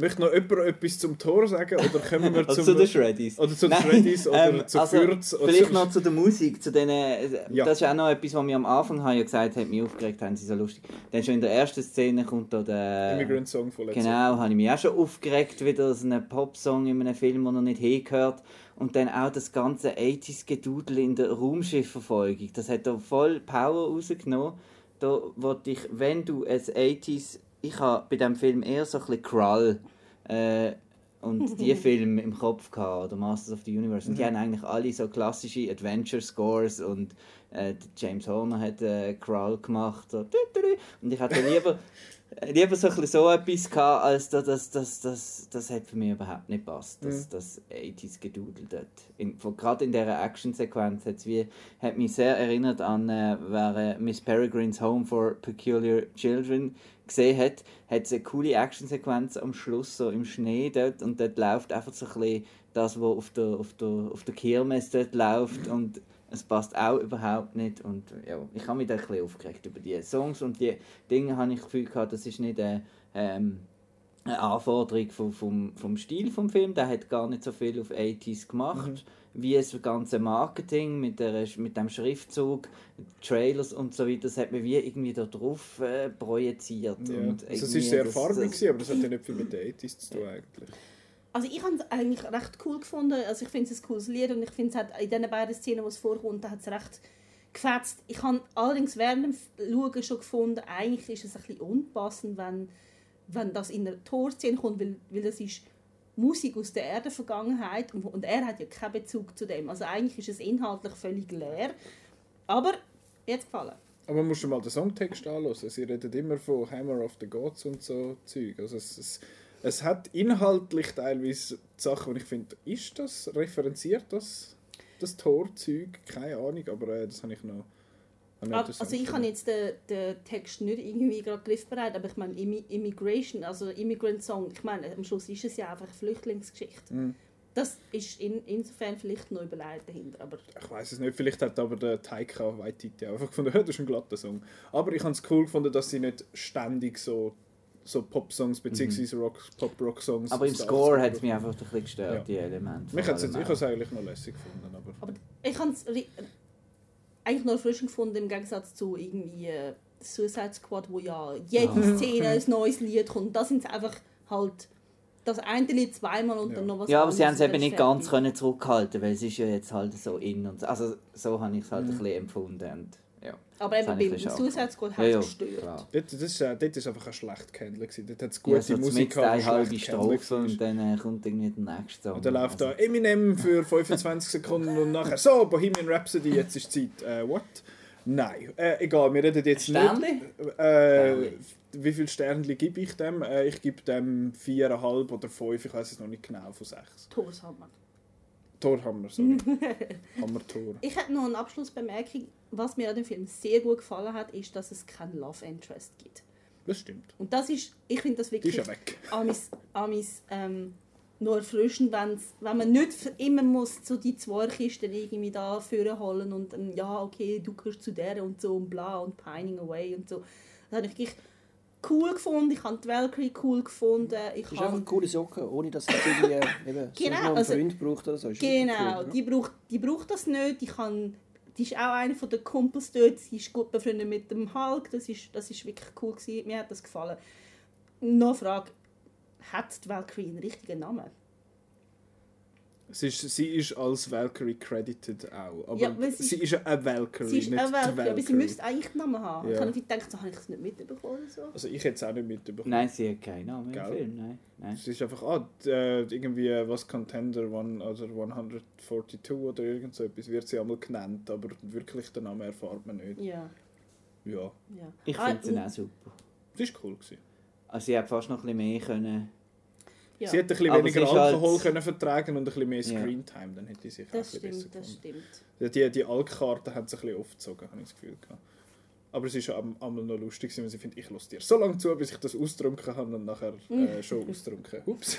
Möchte noch jemand etwas zum Tor sagen oder kommen wir also zum... zu den Shreddies. Oder zu den Nein, Shreddies oder ähm, zu also, Fürz. Oder Vielleicht zu- noch zu der Musik, zu denen, äh, Ja. das ist auch noch etwas, was mir am Anfang haben ja gesagt hat, mich aufgeregt haben, sie so lustig. Dann schon in der ersten Szene kommt da der... Immigrant Song von letztem Genau, habe ich mich auch schon aufgeregt, wieder so einen Popsong in einem Film, den er nicht hingehört. Und dann auch das ganze 80s-Gedudel in der Raumschiffverfolgung. Das hat da voll Power rausgenommen. Da wollte ich, wenn du ein 80s... Ich habe bei diesem Film eher so ein bisschen Krull äh, und die Filme im Kopf gehabt, oder Masters of the Universe. Und die haben eigentlich alle so klassische Adventure-Scores und äh, James Horner hat äh, Krull gemacht. So, und ich hatte lieber lieber so, ein bisschen so etwas gehabt, als das, das, das, das, das hat für mich überhaupt nicht gepasst. Das, das 80s Gedudel dort. Gerade in dieser Action-Sequenz hat's wie, hat mich sehr erinnert an, äh, äh, Miss Peregrine's Home for Peculiar Children gesehen hat, hat es eine coole Action-Sequenz am Schluss so im Schnee dort. Und dort läuft einfach so ein bisschen das, was auf der, auf der, auf der Kirmes dort läuft. Und es passt auch überhaupt nicht. Und ja, ich habe mich da ein bisschen aufgeregt über die Songs. Und die Dinge habe ich das Gefühl gehabt, das ist nicht eine, ähm, eine Anforderung vom, vom, vom Stil vom Film, der hat gar nicht so viel auf 80s gemacht, wie das ganze Marketing mit, der, mit dem Schriftzug, Trailers und so weiter, das hat man wie irgendwie da drauf äh, projiziert. Ja. Und Also es ist sehr das- farbig, das- aber das hat ja nicht viel mit den 80s zu tun eigentlich. Also ich habe es eigentlich recht cool gefunden. Also ich finde es ein cooles Lied und ich finde es hat in den beiden Szenen, wo es vorkommt, hat es recht gefetzt. Ich habe allerdings während dem Schauen schon gefunden, eigentlich ist es ein bisschen unpassend, wenn, wenn das in einer Torszene kommt, weil, weil das ist Musik aus der Erdenvergangenheit und, und er hat ja keinen Bezug zu dem. Also eigentlich ist es inhaltlich völlig leer. Aber hat gefallen. Aber man muss schon mal den Songtext anschauen. Sie reden immer von Hammer of the Gods und so Zeug. Also es, es, es hat inhaltlich teilweise Sachen, wo ich finde, ist das, referenziert das, das Torzeug? Keine Ahnung, aber äh, das habe ich noch Also ich habe jetzt den, den Text nicht irgendwie gerade griffbereit, aber ich meine Immi- Immigration, also Immigrant Song, ich meine, am Schluss ist es ja einfach eine Flüchtlingsgeschichte. Mhm. Das ist in, insofern vielleicht noch überlegt dahinter, aber Ich weiß es nicht, vielleicht hat aber der Taika Waititi einfach gefunden, das ist ein glatter Song. Aber ich habe es cool gefunden, dass sie nicht ständig so, so Pop-Songs bzw. Rock, Pop-Rock-Songs... Mhm. Aber im Score 80ern hat es mich einfach ein bisschen gestört, Ja. die Elemente. Mich hat's jetzt, allem ich habe es auch. eigentlich noch lässig gefunden, aber... Aber ich habe es eigentlich noch erfrischend gefunden im Gegensatz zu irgendwie äh, Suicide Squad, wo ja jede Ah. Szene ein neues Lied kommt. Da sind es einfach halt das eine Lied zweimal und Ja. dann noch was Ja, aber sie haben es eben nicht ganz können zurückhalten, weil es ist ja jetzt halt so in und so. Also so habe ich es Mhm. halt ein bisschen empfunden. Und. Aber eben beim Suicide Ja, hat es ja, gestört. klar. Dort, das ist, äh, dort ist einfach ein schlecht gehandelt. Dort hat es Ja, gute so Musik mit eine aber halbe Strophe und dann äh, kommt irgendwie der nächste Song. Und dann läuft Also- da Eminem für 25 Sekunden und nachher so, Bohemian Rhapsody, jetzt ist Zeit. Äh, what? Nein, äh, egal, wir reden jetzt Sternli? nicht. Äh, Sternli. wie viele Sternli gebe ich dem? Äh, ich gebe dem 4,5 oder 5, ich weiß es noch nicht genau, von 6. Thomas Hammer. Torhammer, sorry. Hammer Tor. Ich habe noch eine Abschlussbemerkung. Was mir an dem Film sehr gut gefallen hat, ist, dass es kein Love Interest gibt. Das stimmt. Und das ist, ich finde das Die ist wirklich ja weg. amis, amis ähm, nur erfrischend, wenn's, wenn man nicht immer muss so die zwei Kisten irgendwie da führen holen und dann, ja, okay, du gehörst zu der und so und bla und pining away und so. Das habe ich wirklich cool gefunden. Ich habe die Valkyrie cool gefunden. Ich Das ist einfach habe, coole Socken, ohne dass es irgendwie eben, so Genau, noch einen also- Freund braucht oder so. Ist Genau, cool, ja. die, braucht, die braucht das nicht. Die, kann, die ist auch einer der Kumpels dort. Sie ist gut befreundet mit dem Hulk. Das ist, das ist wirklich cool. Gewesen. Mir hat das gefallen. Noch eine Frage. Hat die Valkyrie einen richtigen Namen? Sie ist, sie ist als Valkyrie credited auch. Aber Ja, sie sie ist eine Valkyrie, Sie ist nicht eine die Valkyrie, aber sie Valkyrie. müsste eigentlich einen Namen haben. Ja. Ich habe gedacht, so habe ich es nicht mitbekommen oder so. Also ich hätte es auch nicht mitbekommen. Nein, sie hat keinen Namen im Gell? Film. Nein. Nein. Es ist einfach, ah, äh, irgendwie äh, was Contender one, oder 142 oder irgend so etwas wird sie einmal genannt, aber wirklich den Namen erfahrt man nicht. Ja, Ja, ja. Ich Ah, finde sie auch super. das war cool. Gewesen. Also sie hat fast noch ein bisschen mehr können. Ja. Sie hätte ein bisschen Aber weniger halt- Alkohol können vertragen und ein bisschen mehr Ja. Screentime, dann hätte sie sich auch Das bisschen stimmt, das besser gefunden. stimmt. Die, die Alkkarte hat sie ein bisschen aufgezogen, habe ich das Gefühl gehabt. Aber es ist ja am- einmal noch lustig, gewesen, weil sie findet, ich lasse dir so lange zu, bis ich das austrunken habe und nachher äh, schon austrunken. Ups.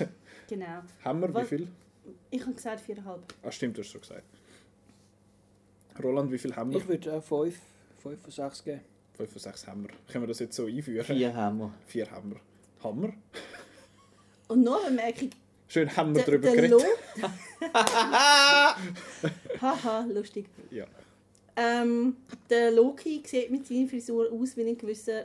Genau. Haben wir wie viel? Ich habe gesagt viereinhalb. Ah, stimmt, du hast schon gesagt. Roland, wie viel haben wir? Ich würde äh, 5 von 6 geben. 5 von 6 haben wir. Können wir das jetzt so einführen? Vier haben wir. Vier haben wir. Hammer. Und noch eine Bemerkung. Schön haben wir darüber geredet. Haha, lustig. Ja. Ähm, der Loki sieht mit seiner Frisur aus wie ein gewisser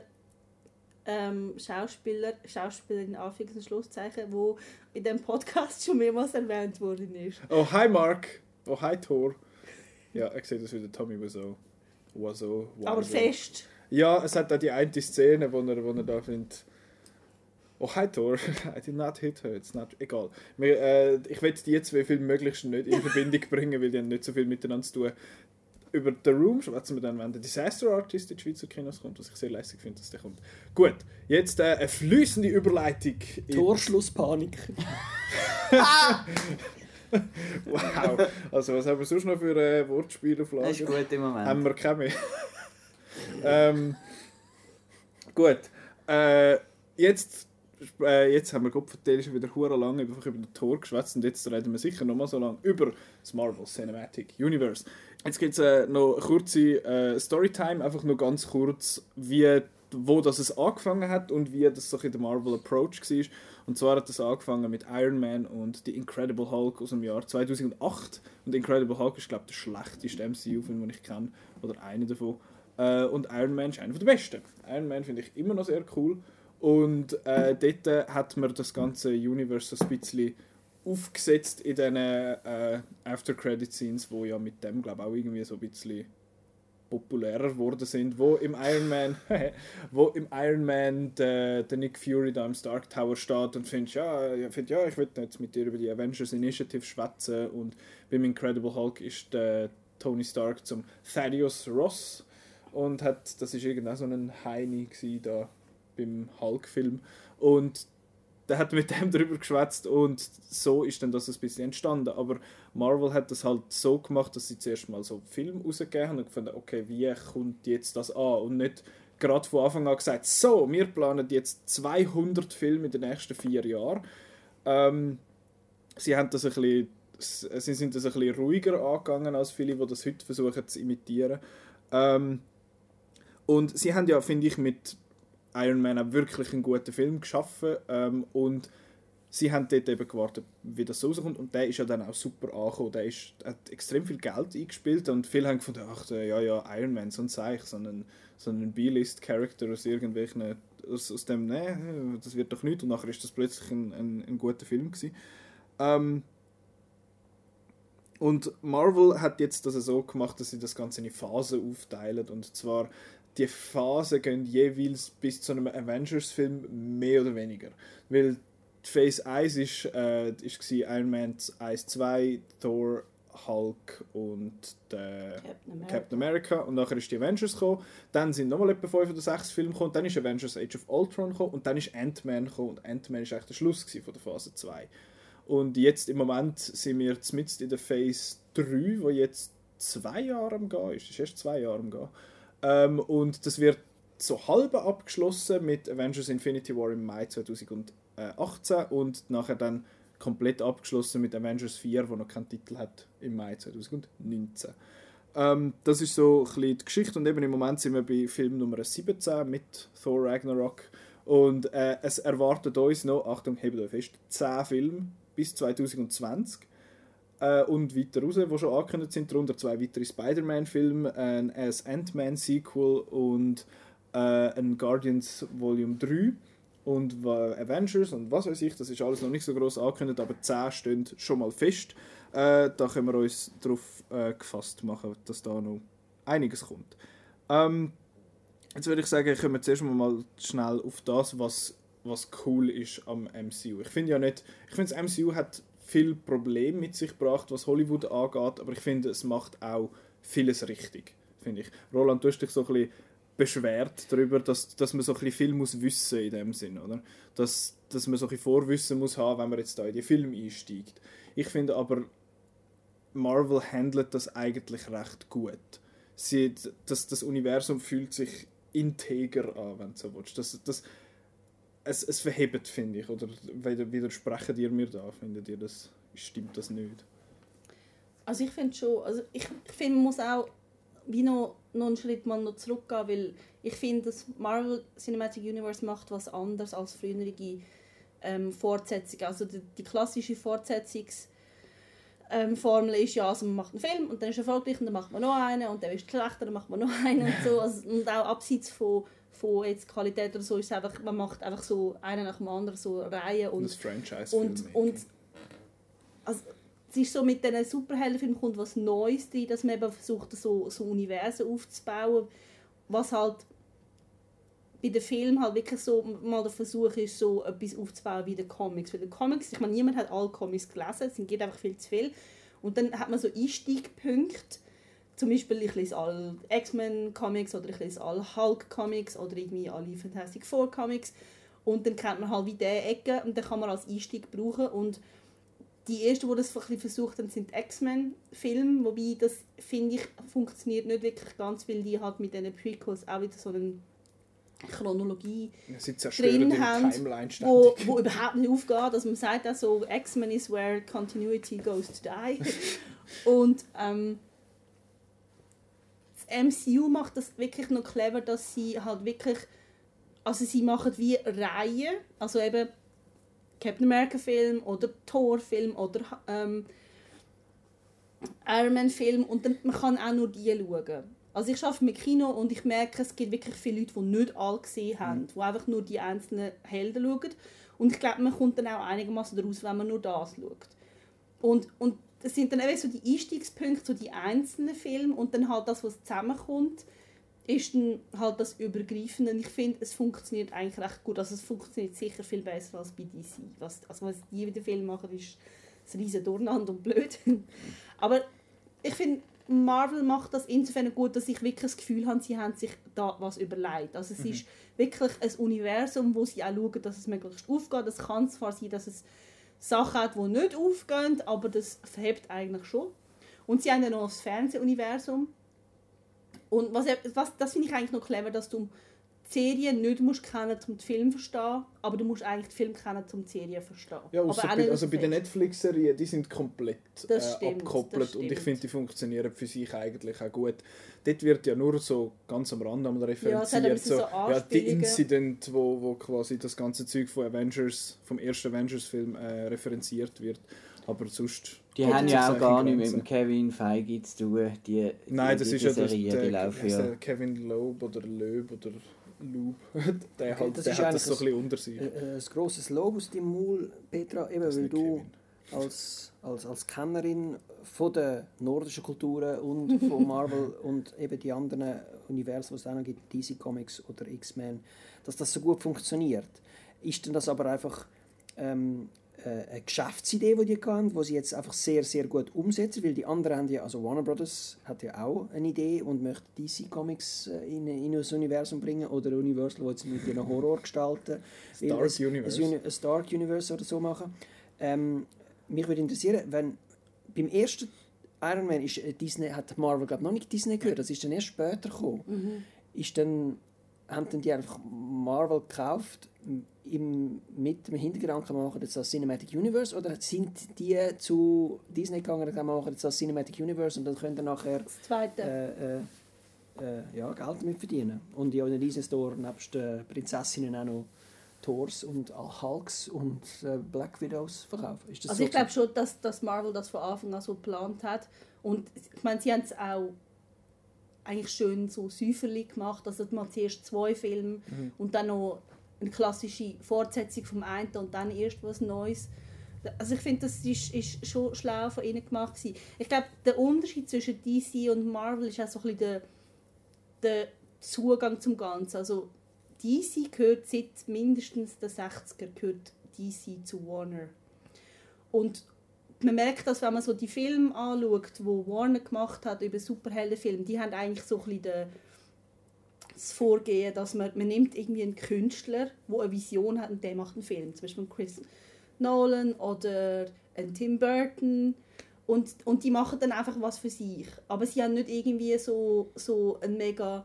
ähm, Schauspieler, Schauspieler in Anführungs- und Schlusszeichen, wo in dem Podcast schon mehrmals erwähnt worden ist. Oh, hi Mark. Oh, hi Thor. Ja, ich sehe das wieder Tommy Wiseau. Wiseau. Aber Wiseau. fest. Ja, es hat auch die eine Szene, wo er, wo er da findet. Oh, hi Thor. I did not hit her. It's not... Egal. Wir, äh, ich will die zwei Filme möglichst nicht in Verbindung bringen, weil die haben nicht so viel miteinander zu tun. Über The Room schwätzen wir dann, wenn der Disaster Artist in die Schweizer Kinos kommt, was ich sehr lässig finde, dass der kommt. Gut, jetzt äh, eine fließende Überleitung. in- Torschlusspanik. Wow. Also, was haben wir sonst noch für äh, Wortspiele auf Das ist Lager? gut im Moment. Haben wir keine mehr. ähm, gut. Äh, jetzt, äh, jetzt haben wir Gott vertellt schon wieder hure lang einfach über den Tor geschwätzt und jetzt reden wir sicher noch mal so lange über das Marvel Cinematic Universe. Jetzt gibt es äh, noch eine kurze äh, Storytime, einfach nur ganz kurz, wie, wo das es angefangen hat und wie das so in der Marvel Approach war. Und zwar hat das angefangen mit Iron Man und The Incredible Hulk aus dem Jahr 2008. Und Incredible Hulk ist, glaube ich, der schlechteste MCU-Film, den ich kenne. Oder einer davon. Äh, und Iron Man ist einer der besten. Iron Man finde ich immer noch sehr cool. Und äh, dort hat man das ganze Universe so ein bisschen aufgesetzt in diesen äh, After-Credit-Scenes, wo ja mit dem, glaube ich, auch irgendwie so ein bisschen populärer geworden sind, wo im Iron Man, wo im Iron Man der, der Nick Fury da im Stark Tower steht und findet, ja, find, ja ich will jetzt mit dir über die Avengers Initiative schwätzen und beim Incredible Hulk ist der Tony Stark zum Thaddeus Ross und hat, das ist irgendein so ein Heini da beim Hulk-Film und der hat mit dem darüber geschwätzt und so ist dann das ein bisschen entstanden. Aber Marvel hat das halt so gemacht, dass sie zuerst mal so einen Film rausgegeben haben und gefunden, okay, wie kommt jetzt das an? Und nicht gerade von Anfang an gesagt, so, wir planen jetzt 200 Filme in den nächsten vier Jahren. Ähm, sie haben das bisschen, sie sind das ein bisschen ruhiger angegangen als viele, die das heute versuchen zu imitieren. Ähm, und sie haben ja, finde ich, mit Iron Man auch wirklich einen guten Film geschaffen ähm, und sie haben dort eben gewartet, wie das so rauskommt und der ist ja dann auch super angekommen. Der ist, hat extrem viel Geld eingespielt und viele haben gefunden, ach ja, ja, Iron Man, so ein Zeich, so ein, so ein B-List-Character aus irgendwelchen, aus, aus dem, ne, das wird doch nichts und nachher ist das plötzlich ein, ein, ein guter Film gewesen. Ähm, und Marvel hat jetzt das so gemacht, dass sie das Ganze in Phasen aufteilen und zwar die Phasen gehen jeweils bis zu einem Avengers-Film mehr oder weniger. Weil Phase 1 ist, äh, ist Iron Man 1, 2, Thor, Hulk und Captain America. Captain America und nachher ist die Avengers gekommen, dann sind nochmal etwa 5 oder 6 Filme gekommen, dann ist Avengers Age of Ultron gekommen und dann ist Ant-Man gekommen und Ant-Man ist eigentlich der Schluss von der Phase 2. Und jetzt im Moment sind wir mitten in der Phase 3, wo jetzt zwei Jahre am gehen ist, das ist erst zwei Jahre am gehen. Ähm, und das wird so halb abgeschlossen mit Avengers Infinity War im Mai 2018 und nachher dann komplett abgeschlossen mit Avengers 4, wo noch keinen Titel hat, im Mai 2019. Ähm, das ist so ein bisschen die Geschichte und eben im Moment sind wir bei Film Nummer 17 mit Thor Ragnarok und äh, es erwartet uns noch, Achtung, hebt euch fest, 10 Filme bis 2020 äh, und weiter raus, die schon angekündigt sind, darunter zwei weitere Spider-Man-Filme, ein Ant-Man-Sequel und äh, ein Guardians Volume 3 und äh, Avengers und was weiß ich, das ist alles noch nicht so groß angekündigt, aber 10 stehen schon mal fest. Äh, da können wir uns darauf äh, gefasst machen, dass da noch einiges kommt. Ähm, jetzt würde ich sagen, kommen wir zuerst mal schnell auf das, was, was cool ist am MCU. Ich finde ja nicht, ich finde das MCU hat viel Probleme mit sich gebracht, was Hollywood angeht, aber ich finde, es macht auch vieles richtig, finde ich. Roland, du hast dich so ein bisschen beschwert darüber, dass, dass man so ein bisschen viel muss wissen in dem Sinn, oder? Dass, dass man so ein bisschen Vorwissen muss haben, wenn man jetzt da in die Filme einsteigt. Ich finde aber, Marvel handelt das eigentlich recht gut. Sie, das, das Universum fühlt sich integer an, wenn du so willst. Das, das, es, es verhebt, finde ich. Oder widersprechen ihr mir da? Findet ihr das, stimmt das nicht? Also ich finde schon, also ich, ich finde, man muss auch wie noch, noch einen Schritt mal noch zurückgehen, weil ich finde, dass Marvel Cinematic Universe macht was anderes als frühere ähm, Fortsetzungen. Also die, die klassische Fortsetzungs- ähm, Formel ist ja, also man macht einen Film und dann ist er erfolgreich und dann macht man noch einen und dann ist er schlechter, dann macht man noch einen und so. Also, und auch abseits von, von jetzt Qualität oder so ist einfach, man macht einfach so einen nach dem anderen so Reihen und, das Franchise und, und also, es ist so mit diesen Superheldenfilmen kommt was Neues drin, dass man eben versucht so, so Universen aufzubauen, was halt bei den Filmen halt wirklich so mal der Versuch ist, so etwas aufzubauen wie die Comics. Weil die Comics, ich meine, niemand hat alle Comics gelesen, es gibt einfach viel zu viel. Und dann hat man so Einstiegpunkte, zum Beispiel ich lese alle X-Men-Comics oder ich lese alle Hulk-Comics oder irgendwie alle Fantastic Four-Comics. Und dann kennt man halt wie diese Ecke und dann kann man als Einstieg brauchen. Und die ersten, die das versucht haben, sind X-Men-Filme, wobei das, finde ich, funktioniert nicht wirklich ganz, weil die halt mit diesen Prequels auch wieder so einen Chronologie ja, drin haben, wo, wo überhaupt nicht aufgeht. Also man sagt auch so, X-Men is where continuity goes to die. und ähm, MCU macht das wirklich noch clever, dass sie halt wirklich, also sie machen wie Reihen, also eben Captain America Film oder Thor Film oder ähm, Iron Man Film und dann, man kann auch nur die schauen. Also ich arbeite mit Kino und ich merke, es gibt wirklich viele Leute, die nicht alle gesehen haben, mhm. die einfach nur die einzelnen Helden schauen. Und ich glaube, man kommt dann auch einigermaßen daraus, wenn man nur das schaut. Und, und das sind dann eben so die Einstiegspunkte, so die einzelnen Filme und dann halt das, was zusammenkommt, ist dann halt das Übergreifende. Und ich finde, es funktioniert eigentlich recht gut. Also es funktioniert sicher viel besser als bei DC. Was, also was die wieder Film machen, ist ein riesen Durcheinander und blöd. Aber ich finde, Marvel macht das insofern gut, dass ich wirklich das Gefühl habe, sie haben sich da was überlegt. Also es ist wirklich ein Universum, wo sie auch schauen, dass es möglichst aufgeht. Es kann zwar sein, dass es Sachen hat, die nicht aufgehen, aber das verhebt eigentlich schon. Und sie haben ja noch das Fernsehuniversum. Und was, was, das finde ich eigentlich noch clever, dass du die Serie nicht musst kennen, um den Film zu verstehen, aber du musst eigentlich den Film kennen, um die Serie zu verstehen. Ja, aber bei, also bei den. Netflix-Serien, die sind komplett Das äh, stimmt, abgekoppelt und ich finde, die funktionieren für sich eigentlich auch gut. Dort wird ja nur so ganz am Rand einmal Ja, referenziert, bisschen so, so ja, die. Incident, wo, wo quasi das ganze Zeug von Avengers, vom ersten Avengers-Film äh, referenziert wird. Aber sonst... Die haben ja auch gar nichts mit Kevin Feige zu tun. Die, Nein, die, das die ist ja das, Serie, der, die laufen ja. Kevin Loeb oder Loeb oder Loeb. der Okay, halt, das der ist hat das so ein ein- bisschen unter sich. Äh, äh, ein grosses Lob aus deinem Maul, Petra, eben, Das weil du als, als, als Kennerin von der nordischen Kulturen und von Marvel und eben die anderen Universen, die es auch noch gibt, DC Comics oder X-Men, dass das so gut funktioniert. Ist denn das aber einfach ähm, äh, eine Geschäftsidee, die die hatten, die sie jetzt einfach sehr, sehr gut umsetzen, weil die anderen haben ja, also Warner Brothers hat ja auch eine Idee und möchte DC Comics äh, in, in ein Universum bringen oder Universal, wo jetzt mit ihren Horror gestalten, will Dark ein- Universe. ein, ein Dark Universe oder so machen. Ähm, mich würde interessieren, wenn beim ersten Iron Man ist äh, Disney, hat Marvel glaub, noch nicht Disney gehört, das ist dann erst später gekommen. Ist dann, haben dann die einfach Marvel gekauft im, mit dem Hintergedanken, machen jetzt das Cinematic Universe oder sind die zu Disney gegangen und machen jetzt das Cinematic Universe und dann können dann nachher Das zweite. äh, äh, äh, ja, Geld damit verdienen. Und ja, in den Disney Store nebst den Prinzessinnen auch noch Thors und Hulks und äh, Black Widows verkaufen. Also so ich glaube schon, dass, dass Marvel das von Anfang an so geplant hat. Und ich meine, sie haben es auch eigentlich schön so säuferlich gemacht. Also man zuerst zwei Filme und dann noch eine klassische Fortsetzung vom einen und dann erst was Neues. Also ich finde, das ist, ist schon schlau von ihnen gemacht gewesen. Ich glaube, der Unterschied zwischen DC und Marvel ist auch so ein bisschen der, der Zugang zum Ganzen. Also DC gehört seit mindestens den 60er gehört DC zu Warner. Und man merkt das, wenn man so die Filme anschaut, die Warner gemacht hat über Superheldenfilme, die haben eigentlich so ein bisschen den, das Vorgehen, dass man, man nimmt irgendwie einen Künstler, der eine Vision hat und der macht einen Film. Zum Beispiel Chris Nolan oder ein Tim Burton. Und, und die machen dann einfach was für sich. Aber sie haben nicht irgendwie so, so ein mega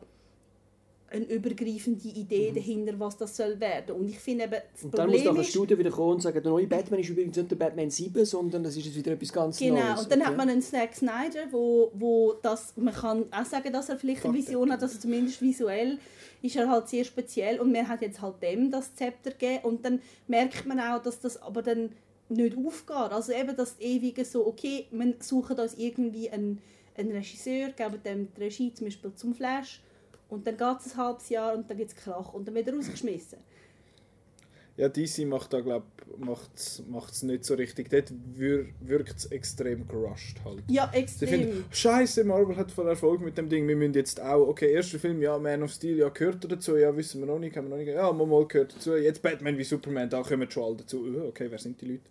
eine übergreifende Idee dahinter, was das soll werden. Und ich finde eben, das Und dann muss Problem nachher ein ist, Studio wieder kommen und sagen, der neue Batman ist übrigens nicht der Batman 7, sondern das ist jetzt wieder etwas ganz Genau, Neues. und dann Okay. hat man einen Zack Snyder, wo, wo das, man kann auch sagen, dass er vielleicht eine Vision hat, also zumindest visuell ist er halt sehr speziell und man hat jetzt halt dem das Zepter gegeben und dann merkt man auch, dass das aber dann nicht aufgeht. Also eben das ewige so, okay, man sucht uns irgendwie einen, einen Regisseur, geben dem die Regie zum Beispiel zum Flash und dann geht es ein halbes Jahr und dann gibt es Krach und dann wird er rausgeschmissen. Ja, DC macht da, glaub macht's, macht's nicht so richtig. Dort wir, wirkt es extrem gerusht halt. Ja, Sie extrem. finden, Scheiße, Marvel hat voll Erfolg mit dem Ding. Wir müssen jetzt auch, okay, erster Film, ja, Man of Steel, ja, gehört er dazu? Ja, wissen wir noch nicht, haben wir noch nicht. Ja, mal, mal gehört dazu. Jetzt Batman wie Superman, da kommen schon alle dazu. Äh, Okay, wer sind die Leute?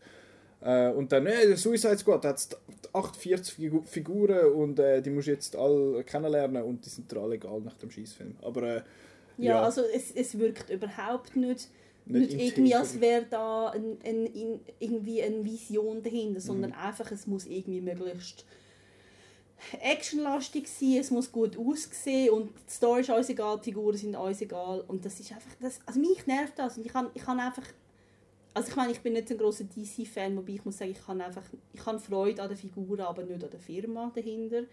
Äh, und dann, äh, der Suicide Squad, hat 48 Figu Figuren und äh, die musst du jetzt alle kennenlernen und die sind dir alle egal nach dem Schießfilm. Aber äh, Ja, Ja. also es, es wirkt überhaupt nicht, Nicht nicht, irgendwie, als wäre da ein, ein, in- irgendwie eine Vision dahinter, sondern einfach, es muss irgendwie möglichst actionlastig sein, es muss gut aussehen und die Story ist uns egal, die Figuren sind uns egal und das ist einfach, das, also mich nervt das und ich kann, ich kann einfach, also ich meine, ich bin nicht ein großer DC-Fan, wobei ich muss sagen, ich kann einfach, ich habe Freude an den Figuren, aber nicht an der Firma dahinter.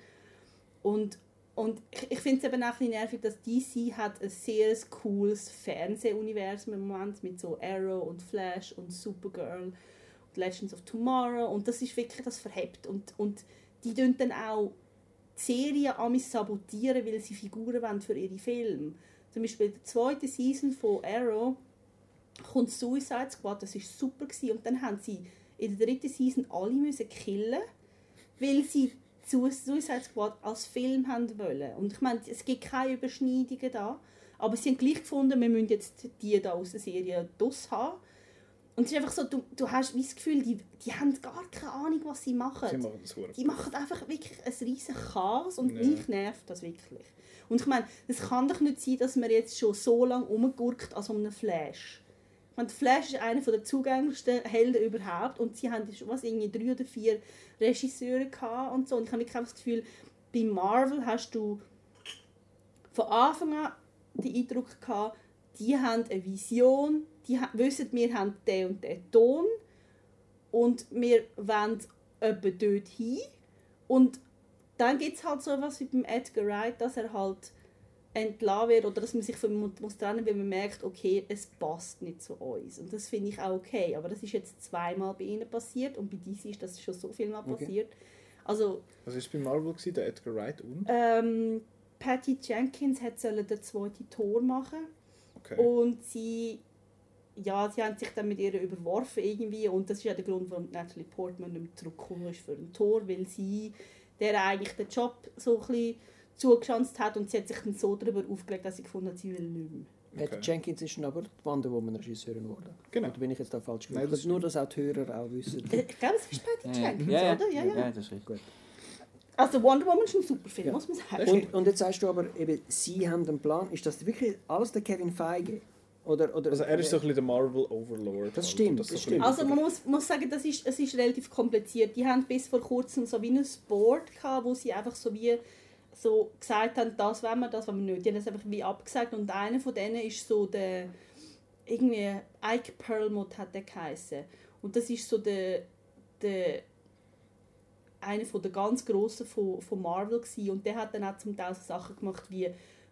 Und und ich, ich finde es eben auch ein bisschen nervig, dass DC hat ein sehr cooles Fernsehuniversum im Moment mit so Arrow und Flash und Supergirl und Legends of Tomorrow. Und das ist wirklich das verhebt. Und, und die tun dann auch die Serien amis sabotieren, weil sie Figuren wollen für ihre Filme. Zum Beispiel in der zweiten Season von Arrow kommt Suicide Squad, das ist super gewesen. und dann haben sie in der dritten Season alle müssen killen, weil sie Su- Suicide Squad als Film haben wollen. Und ich meine, es gibt keine Überschneidungen da, aber sie haben gleich gefunden, wir müssen jetzt die da aus der Serie DOS haben. Und es ist einfach so, du, du hast wie das Gefühl, die, die haben gar keine Ahnung, was sie machen. Sie machen das Die machen einfach wirklich ein riesen Chaos und Ja. mich nervt das wirklich. Und ich meine, es kann doch nicht sein, dass man jetzt schon so lange rumgurkt an so einem Flash. Der Flash ist einer der zugänglichsten Helden überhaupt und sie haben schon was, irgendwie drei oder vier Regisseure und so. Und ich habe wirklich das Gefühl, bei Marvel hast du von Anfang an den Eindruck gehabt, die haben eine Vision, die wissen, wir haben den und den Ton und wir wollen etwa dort hin. Und dann gibt es halt so etwas wie beim Edgar Wright, dass er halt entlassen wird oder dass man sich von muss trennen weil man merkt, okay, es passt nicht zu uns. Und das finde ich auch okay. Aber das ist jetzt zweimal bei ihnen passiert und bei DC ist das schon so viel mal Okay. passiert. Also, Was war bei Marvel, gewesen? der Edgar Wright und? ähm, Patty Jenkins hat sollen den zweiten Tor machen Okay. und sie ja, sie haben sich dann mit ihr überworfen irgendwie und das ist ja der Grund, warum Natalie Portman nicht mehr zurückgekommen ist für ein Tor, weil sie der eigentlich den Job so ein bisschen zugeschanzt hat und sie hat sich dann so darüber aufgelegt, dass sie gefunden hat, sie will nicht mehr. Patty Okay. Jenkins ist aber die Wonder Woman Regisseurin geworden. Genau. Oder bin ich jetzt da falsch Nein, das Nur, dass auch die Hörer auch wissen. Ich glaube, es ist Patty Ja, Jenkins, ja, ja, oder? Ja, ja. ja, das ist richtig. Gut. Also Wonder Woman ist ein super Film, Ja. muss man sagen. Und, und jetzt sagst du aber, eben, sie haben einen Plan. Ist das wirklich alles der Kevin Feige? Oder, oder, Also er ist so ein bisschen der Marvel Overlord. Das halt. stimmt, das ein stimmt. Also man muss, muss sagen, das ist, es ist relativ kompliziert. Die haben bis vor kurzem so wie ein Board gehabt, wo sie einfach so wie so gesagt haben, das wollen wir, das wollen wir nicht. Die haben das einfach wie abgesagt und einer von denen ist so der irgendwie Ike Perlmutt hat der geheißen. Und das ist so der, der einer von der ganz grossen von, von Marvel gewesen. und der hat dann auch zum Teil so Sachen gemacht wie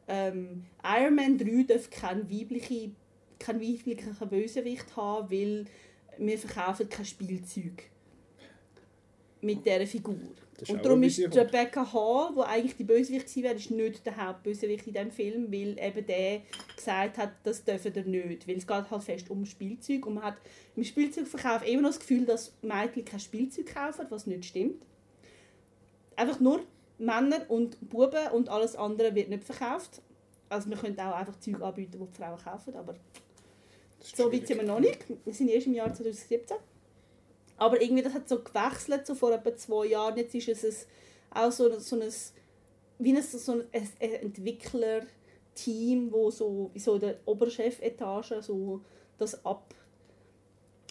ähm, Iron Man 3 darf kein weibliche keinen weiblichen Bösewicht haben, weil wir verkaufen kein Spielzeug mit dieser Figur. Das Und darum ist. Rebecca Hall, die eigentlich die Bösewicht gewesen wäre, ist nicht der Hauptbösewicht in diesem Film, weil eben der gesagt hat, das dürfen er nicht. Weil es geht halt fest um Spielzeug und man hat im Spielzeugverkauf immer noch das Gefühl, dass Mädchen kein Spielzeug kaufen, was nicht stimmt. Einfach nur Männer und Buben und alles andere wird nicht verkauft. Also wir können auch einfach Zeug anbieten, die die Frauen kaufen, aber so weit sind wir noch nicht. Wir sind erst im Jahr 2017. Aber irgendwie, das hat so gewechselt, so vor etwa zwei Jahren. Jetzt ist es ein, auch so, so ein, wie ein, so ein, ein Entwickler-Team, wo so, wie so in der Oberchefetage so das ab,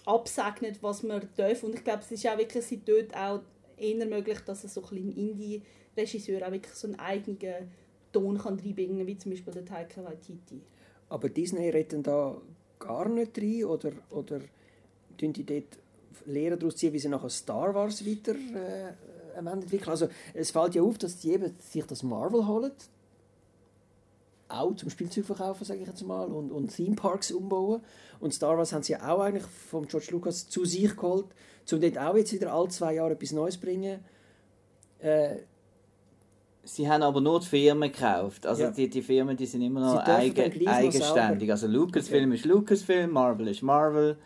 absegnet, was man darf. Und ich glaube, es ist auch wirklich seit dort auch eher möglich, dass es so ein Indie-Regisseur auch wirklich so einen eigenen Ton kann reinbringen kann, wie zum Beispiel der Taika Waititi. Aber Disney retten da gar nicht rein oder, oder tun die dort Lehren daraus ziehen, wie sie nachher Star Wars weiter äh, entwickeln? Also es fällt ja auf, dass sie eben sich das Marvel holen, auch zum Spielzeug verkaufen, sage ich jetzt mal, und, und Theme Parks umbauen. Und Star Wars haben sie ja auch eigentlich von George Lucas zu sich geholt, um dort auch jetzt wieder alle zwei Jahre etwas Neues zu bringen. Äh, Sie haben aber nur die Firmen gekauft. Also Ja. die, die Firmen die sind immer noch eigen, eigenständig. Also Lucasfilm ist Lucasfilm, Marvel ist Marvel.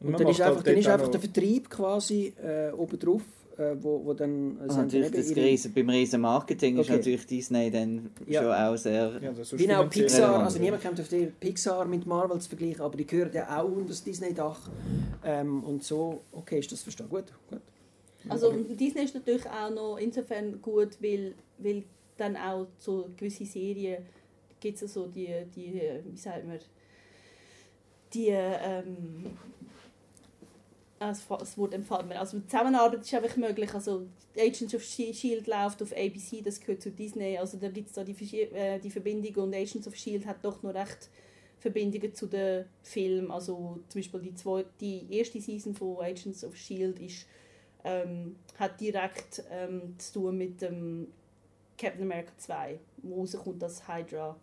Und dann ist macht halt einfach, dann ist einfach der Vertrieb quasi äh, oben drauf, äh, wo, wo dann... Haben natürlich das Riesen, beim riesen Marketing ist Okay. natürlich Disney dann Ja. schon auch sehr... Ja, ist finanziell Pixar, relevant, also niemand kommt auf die Pixar mit Marvel zu vergleichen, aber die gehören ja auch unter das Disney-Dach. Ähm, und so, okay, ist das verstanden. Gut, gut. Also Disney ist natürlich auch noch insofern gut, weil, weil dann auch so gewisse Serien gibt es so die, die, wie sagt man, die, ähm, Wort empfällt mir. Also Zusammenarbeit ist einfach möglich. Also Agents of Shi- Shield läuft auf ABC, das gehört zu Disney. Also da gibt es da die, äh, die Verbindung und Agents of Shield hat doch noch recht Verbindungen zu den Filmen. Also zum Beispiel die, zwei, die erste Season von Agents of Shield ist ähm, hat direkt ähm, zu tun mit dem Captain America 2, wo rauskommt, dass Hydra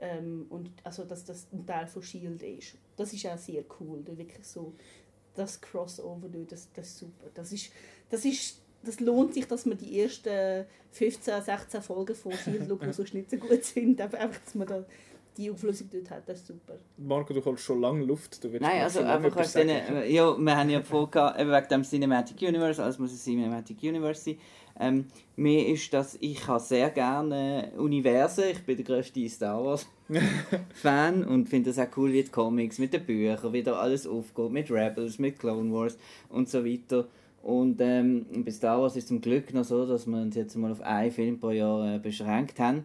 ähm, und also dass das ein Teil von Shield ist. Das ist auch sehr cool, wirklich so das Crossover, du, das, das ist super. Das ist, das ist das lohnt sich, dass man die ersten 15, 16 Folgen von Shield schaut, die sonst nicht so gut sind. Einfach, dass man da die Auflösung dort hat, das ist super. Marco, du holst schon lange Luft. Du willst Nein, also einfach denen, äh, ja, wir haben ja vorgehabt, eben wegen dem Cinematic Universe, alles muss ein Cinematic Universe sein. Ähm, mir ist das, ich habe sehr gerne Universen, ich bin der grösste Star Wars Fan und finde es auch cool, wie die Comics mit den Büchern, wie da alles aufgeht, mit Rebels, mit Clone Wars und so weiter. Und ähm, bei Star Wars ist es zum Glück noch so, dass wir uns jetzt mal auf einen Film pro Jahr äh, beschränkt haben.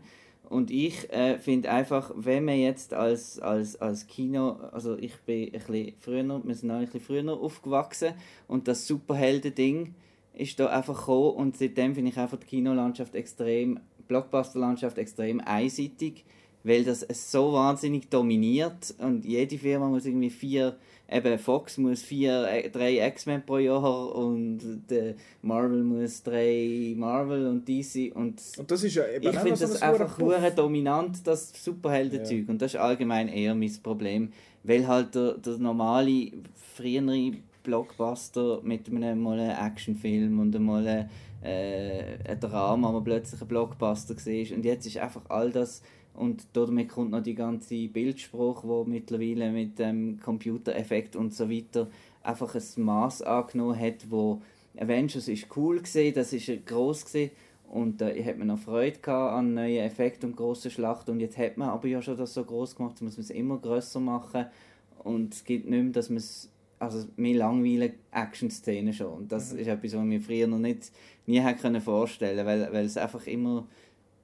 Und ich äh, finde einfach, wenn man jetzt als, als, als Kino, also ich bin ein bisschen früher, wir sind auch ein bisschen früher aufgewachsen und das Superhelden-Ding ist da einfach gekommen und seitdem finde ich einfach die Kinolandschaft extrem, Blockbuster-Landschaft extrem einseitig, weil das so wahnsinnig dominiert und jede Firma muss irgendwie vier, eben Fox muss vier, äh, drei X-Men pro Jahr und der Marvel muss drei Marvel und DC und Und das ist ja eben ich finde so das ein einfach hure dominant, das Superheldenzeug. Und das ist allgemein eher mein Problem. Weil halt der, der normale, frühere Blockbuster mit einem mal einem Actionfilm und einmal ein, äh, ein Drama, wo plötzlich ein Blockbuster war. Und jetzt ist einfach all das und damit kommt noch die ganze Bildspruch, wo mittlerweile mit dem Computereffekt und so weiter einfach ein Maß angenommen hat, wo Avengers ist cool gesehen, das ist groß gesehen und da äh, hat man noch Freude gehabt an neuen Effekten und grossen Schlachten. Und jetzt hat man aber ja schon das so groß gemacht, jetzt muss man es immer grösser machen. Und es gibt nicht mehr, dass man es also mir langweilen Action-Szenen schon. Und das ist etwas, was mir früher noch nicht nie hätte können vorstellen, weil weil es einfach immer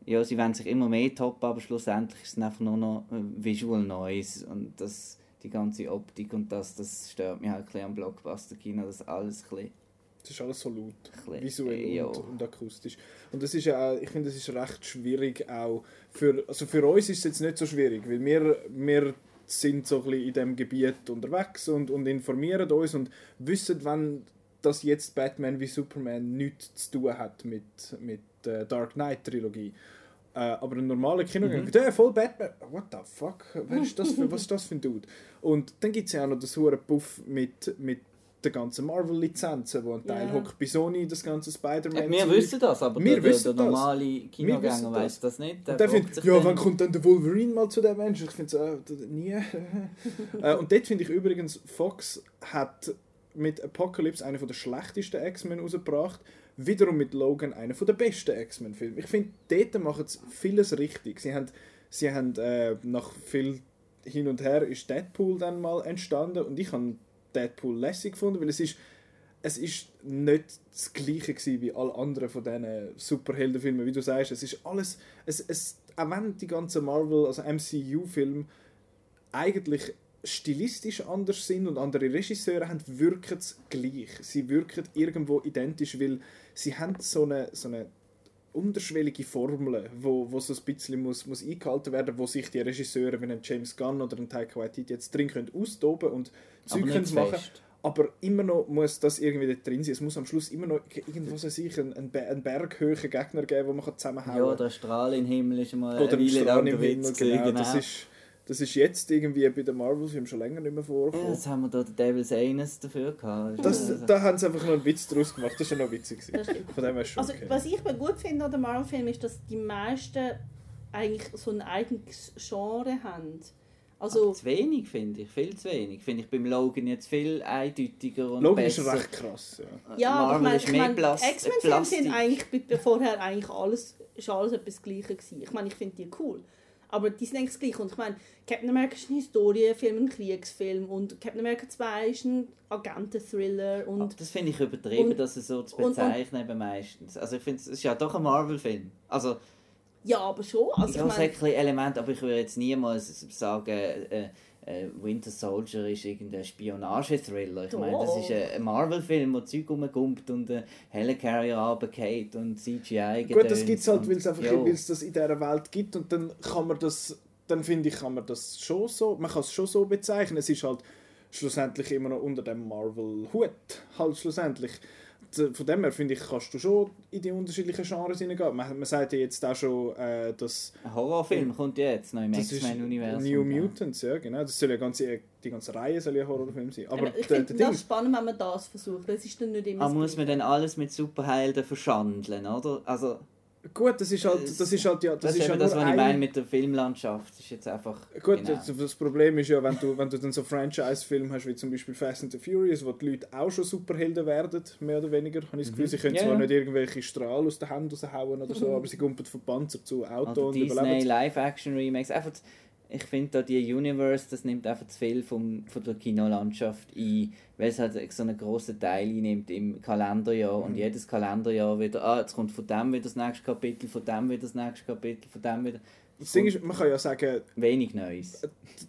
ja, sie wollen sich immer mehr toppen, aber schlussendlich ist es einfach nur noch äh, Visual Noise und das, die ganze Optik und das, das stört mich halt ein bisschen am Blockbuster-Kino, das alles ein bisschen, Es ist alles so laut, bisschen visuell ja. und, und akustisch. Und das ist ja auch, ich finde, das ist recht schwierig auch für, also für uns ist es jetzt nicht so schwierig, weil wir, wir sind so ein bisschen in diesem Gebiet unterwegs und, und informieren uns und wissen, wenn das jetzt Batman wie Superman nichts zu tun hat mit, mit der Dark Knight Trilogie. Äh, aber ein normaler Kinogänger, Mhm. der voll Batman, what the fuck, wer ist das für, was ist das für ein Dude? Und dann gibt es ja auch noch das hure Puff mit, mit den ganzen Marvel-Lizenzen, wo ein Teil Ja. hockt bei Sony, das ganze Spider-Man. wir wissen das, aber Wir der, wissen der das. normale Kinogänger weiß das nicht. Der fragt findet, ja, wann kommt dann der Wolverine mal zu dem Menschen? Ich finde so, äh, nie. äh, und dort finde ich übrigens, Fox hat mit Apocalypse einen der schlechtesten X-Men rausgebracht. Wiederum mit Logan einen der besten X-Men-Filme. Ich finde, dort machen sie vieles richtig. Sie haben, sie haben äh, nach viel hin und her ist Deadpool dann mal entstanden und ich habe Deadpool lässig gefunden, weil es ist es ist nicht das gleiche wie alle anderen von diesen Superheldenfilmen, wie du sagst. Es ist alles, es, es, auch wenn die ganzen Marvel, also MCU-Filme eigentlich stilistisch anders sind und andere Regisseure haben, wirken es gleich. Sie wirken irgendwo identisch, weil sie haben so eine, so eine unterschwellige Formel, wo, wo so ein bisschen muss, muss eingehalten werden, wo sich die Regisseure wie ein James Gunn oder ein Taika Waititi jetzt drin können austoben und Zeug können machen fest. aber immer noch muss das irgendwie drin sein. Es muss am Schluss immer noch irgendwo so sich einen, einen, Be- einen berghöhen Gegner geben, wo man kann zusammenhauen Ja, kann. der Strahl im Himmel ist mal Oder eine ein Weile lang im der Himmel, Witz genau. gewesen, Das, ist, das ist jetzt irgendwie bei den Marvel-Filmen schon länger nicht mehr Ja, vorgekommen. jetzt haben wir da den Devil's Anus dafür gehabt. Das, Also- da haben sie einfach noch einen Witz draus gemacht. Das ist ja noch witzig. Von dem her ist schon Also, okay. was ich mir gut finde an den Marvel-Filmen ist, dass die meisten eigentlich so ein eigenes Genre haben. Also, zu wenig, finde ich. Viel zu wenig. Finde ich beim Logan jetzt viel eindeutiger und Logan ist besser. recht krass. Ja. ja, aber ich Marvel meine, ist ich Plas- X-Men-Filme sind eigentlich vorher eigentlich alles, ist alles etwas Gleiche gewesen. Ich meine, ich finde die cool. Aber die sind eigentlich das Gleiche. Und ich meine, Captain America ist ein Historienfilm, ein Kriegsfilm und Captain America 2 ist ein Agenten-Thriller und Das finde ich übertrieben, Und- das so zu und- und- bezeichnen eben meistens. Also ich finde, es ist ja doch ein Marvel-Film. Also, ja, aber schon. Also, ich meine, ein Element, aber ich würde jetzt niemals sagen, äh, äh, Winter Soldier ist irgendein Spionage-Thriller. Ich meine, das ist ein- Marvel-Film, wo Zeug rumgumpt und ein Helicarrier runtergeht und CGI Gut, das gibt es halt, weil es einfach Ja. weil es das in dieser Welt gibt und dann kann man das, dann finde ich, kann man das schon so, man kann es schon so bezeichnen. Es ist halt schlussendlich immer noch unter dem Marvel-Hut, halt schlussendlich. D- Von dem her finde ich, kannst du schon in die unterschiedlichen Genres hineingehen. Man, man sagt ja jetzt auch schon, äh, dass Ein Horrorfilm kommt ja jetzt noch im das X-Men-Universum. New Mutants, ja genau. Das soll ja ganze, die ganze Reihe soll ja ein Horrorfilm sein. Aber aber ich finde das Ding, spannend, wenn man das versucht. Es ist dann nicht immer Aber das muss man dann alles mit Superhelden verschandeln, oder? Also, Gut, das ist halt, das ist halt ja, das, Das, ist ist eben das, was ich ein- meine mit der Filmlandschaft. Das ist jetzt einfach... Gut, genau. das, Problem ist ja, wenn du, wenn du dann so Franchise-Filme hast, wie zum Beispiel Fast and the Furious, wo die Leute auch schon Superhelden werden, mehr oder weniger, habe ich das Gefühl, sie können Ja, zwar nicht irgendwelche Strahlen aus den Händen raushauen oder so, aber sie gumpen von Panzer zu Auto Oder und Disney überleben. Live-Action-Remakes. Einfach, ich finde da die Universe, das nimmt einfach zu viel vom, von der Kinolandschaft ein, weil es halt so einen grossen Teil einnimmt im Kalenderjahr Mhm. und jedes Kalenderjahr wieder, ah, jetzt kommt von dem wieder das nächste Kapitel, von dem wieder das nächste Kapitel, von dem wieder... Das Ding ist, man kann ja sagen, Wenig Neues.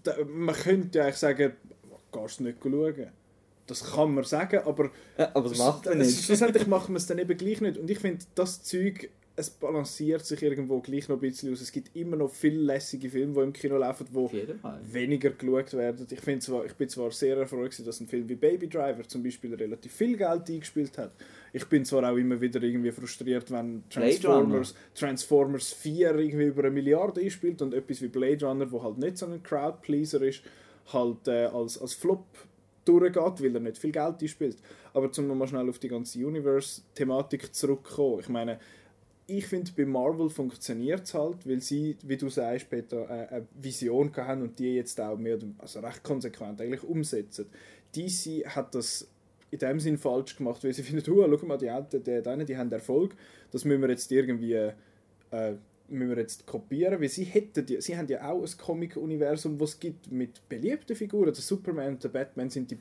da- man könnte ja eigentlich sagen, gehst du nicht schauen. Das kann man sagen, aber aber das macht man es- nicht. schlussendlich macht man es dann eben gleich nicht. Und ich finde, das Zeug, es balanciert sich irgendwo gleich noch ein bisschen aus. Es gibt immer noch viele lässige Filme, die im Kino laufen, die weniger geschaut werden. Ich, finde zwar, ich bin zwar sehr erfreut, dass ein Film wie Baby Driver zum Beispiel relativ viel Geld eingespielt hat. Ich bin zwar auch immer wieder irgendwie frustriert, wenn Transformers, Transformers 4 irgendwie über eine Milliarde einspielt und etwas wie Blade Runner, wo halt nicht so ein Crowdpleaser ist, halt äh, als, als Flop durchgeht, weil er nicht viel Geld einspielt. Aber zum nochmal schnell auf die ganze Universe-Thematik zurückkommen. Ich meine, ich finde, bei Marvel funktioniert es halt, weil sie, wie du sagst, Peter, äh, eine Vision haben und die jetzt auch mehr, also recht konsequent eigentlich umsetzen. DC hat das in dem Sinn falsch gemacht, weil sie finden, oh, schau mal, die, Alten, die, die, die haben Erfolg, das müssen wir jetzt irgendwie äh, müssen wir jetzt kopieren, weil sie hätten die, sie haben ja auch ein Comic-Universum, was es gibt mit beliebten Figuren. Der Superman und der Batman sind die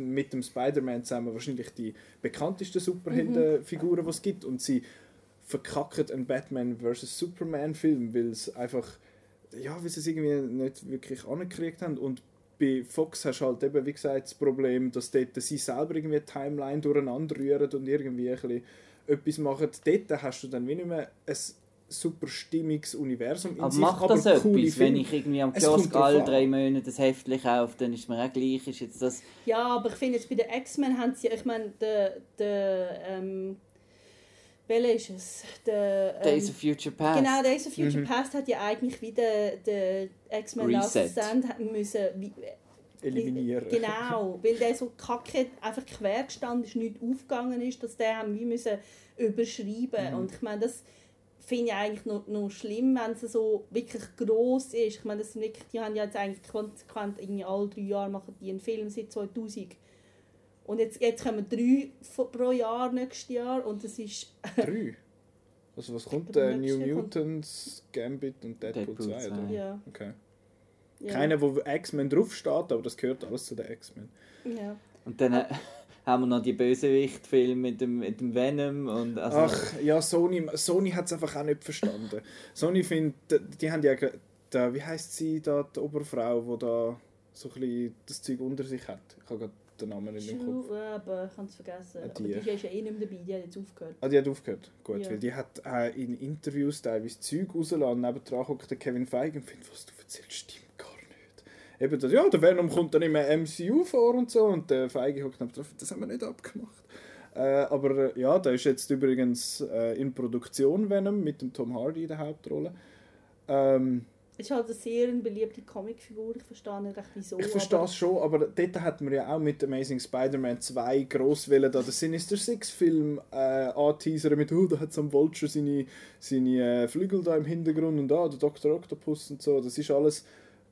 mit dem Spider-Man zusammen wahrscheinlich die bekanntesten Superheldenfiguren, die es gibt und sie verkacken einen Batman vs Superman Film, weil es einfach ja, weil sie es irgendwie nicht wirklich angekriegt haben. Und bei Fox hast du halt eben, wie gesagt, das Problem, dass dort sie selber irgendwie die Timeline durcheinander rühren und irgendwie ein bisschen etwas machen. Dort hast du dann wie nicht mehr ein super stimmiges Universum in Aber sich, macht das coole etwas, wenn ich irgendwie am Es kommt Kiosk alle drei Monate das Heftchen kaufe, dann ist mir auch gleich, ist jetzt das... Ja, aber ich finde jetzt bei den X-Men haben sie, ich meine, der, der, ähm, welcher ist es? Der, ähm, Days of Future Past. Genau, Days of Mhm. Future Past hat ja eigentlich wieder der X-Men Last. Stand müssen wie, eliminieren. Genau, weil der so kacke einfach quer gestanden ist, nicht aufgegangen ist, dass der haben wie müssen überschreiben Mhm. und ich meine, das finde ich eigentlich noch, noch schlimm, wenn es so wirklich groß ist. Ich meine, das sind wirklich, die haben ja jetzt eigentlich konsequent irgendwie alle drei Jahre machen die einen Film seit 2000 und jetzt, jetzt kommen drei pro Jahr nächstes Jahr und das ist Drei? Also was kommt? Äh, New Mutants, Gambit und Deadpool, Deadpool 2, oder? 2. ja, Okay. ja, Keiner, wo X-Men draufsteht, aber das gehört alles zu den X-Men. ja. Und dann äh, haben wir noch die Bösewicht-Filme mit dem, mit dem Venom und also... Ach, ja, Sony, Sony hat es einfach auch nicht verstanden. Sony findet, die haben ja, da, wie heißt sie da, die Oberfrau, die da so ein bisschen das Zeug unter sich hat. Ich habe gerade den Namen nicht im Kopf. Aber ich habe es vergessen. Ah, aber die. die ist ja eh nicht mehr dabei, die hat jetzt aufgehört. Ah, die hat aufgehört. Gut, Ja. weil die hat äh, in Interviews teilweise Zeug rausgelassen. Nebendran hockt der Kevin Feige und findet, was du erzählst, stimmt gar nicht. Eben das, ja, der Venom kommt dann immer MCU vor und so und der Feige hockt nebendran, das haben wir nicht abgemacht. Äh, aber äh, ja, da ist jetzt übrigens äh, in Produktion Venom mit dem Tom Hardy in der Hauptrolle. Ähm, ist halt eine sehr beliebte Comicfigur, ich verstehe nicht recht wieso. ich verstehe es schon, aber dort hat man ja auch mit Amazing Spider-Man 2 gross wollen, da den Sinister Six Film äh, anteasern mit, oh, da hat am Vulture seine, seine äh, Flügel da im Hintergrund und da, der Dr. Octopus und so, das ist alles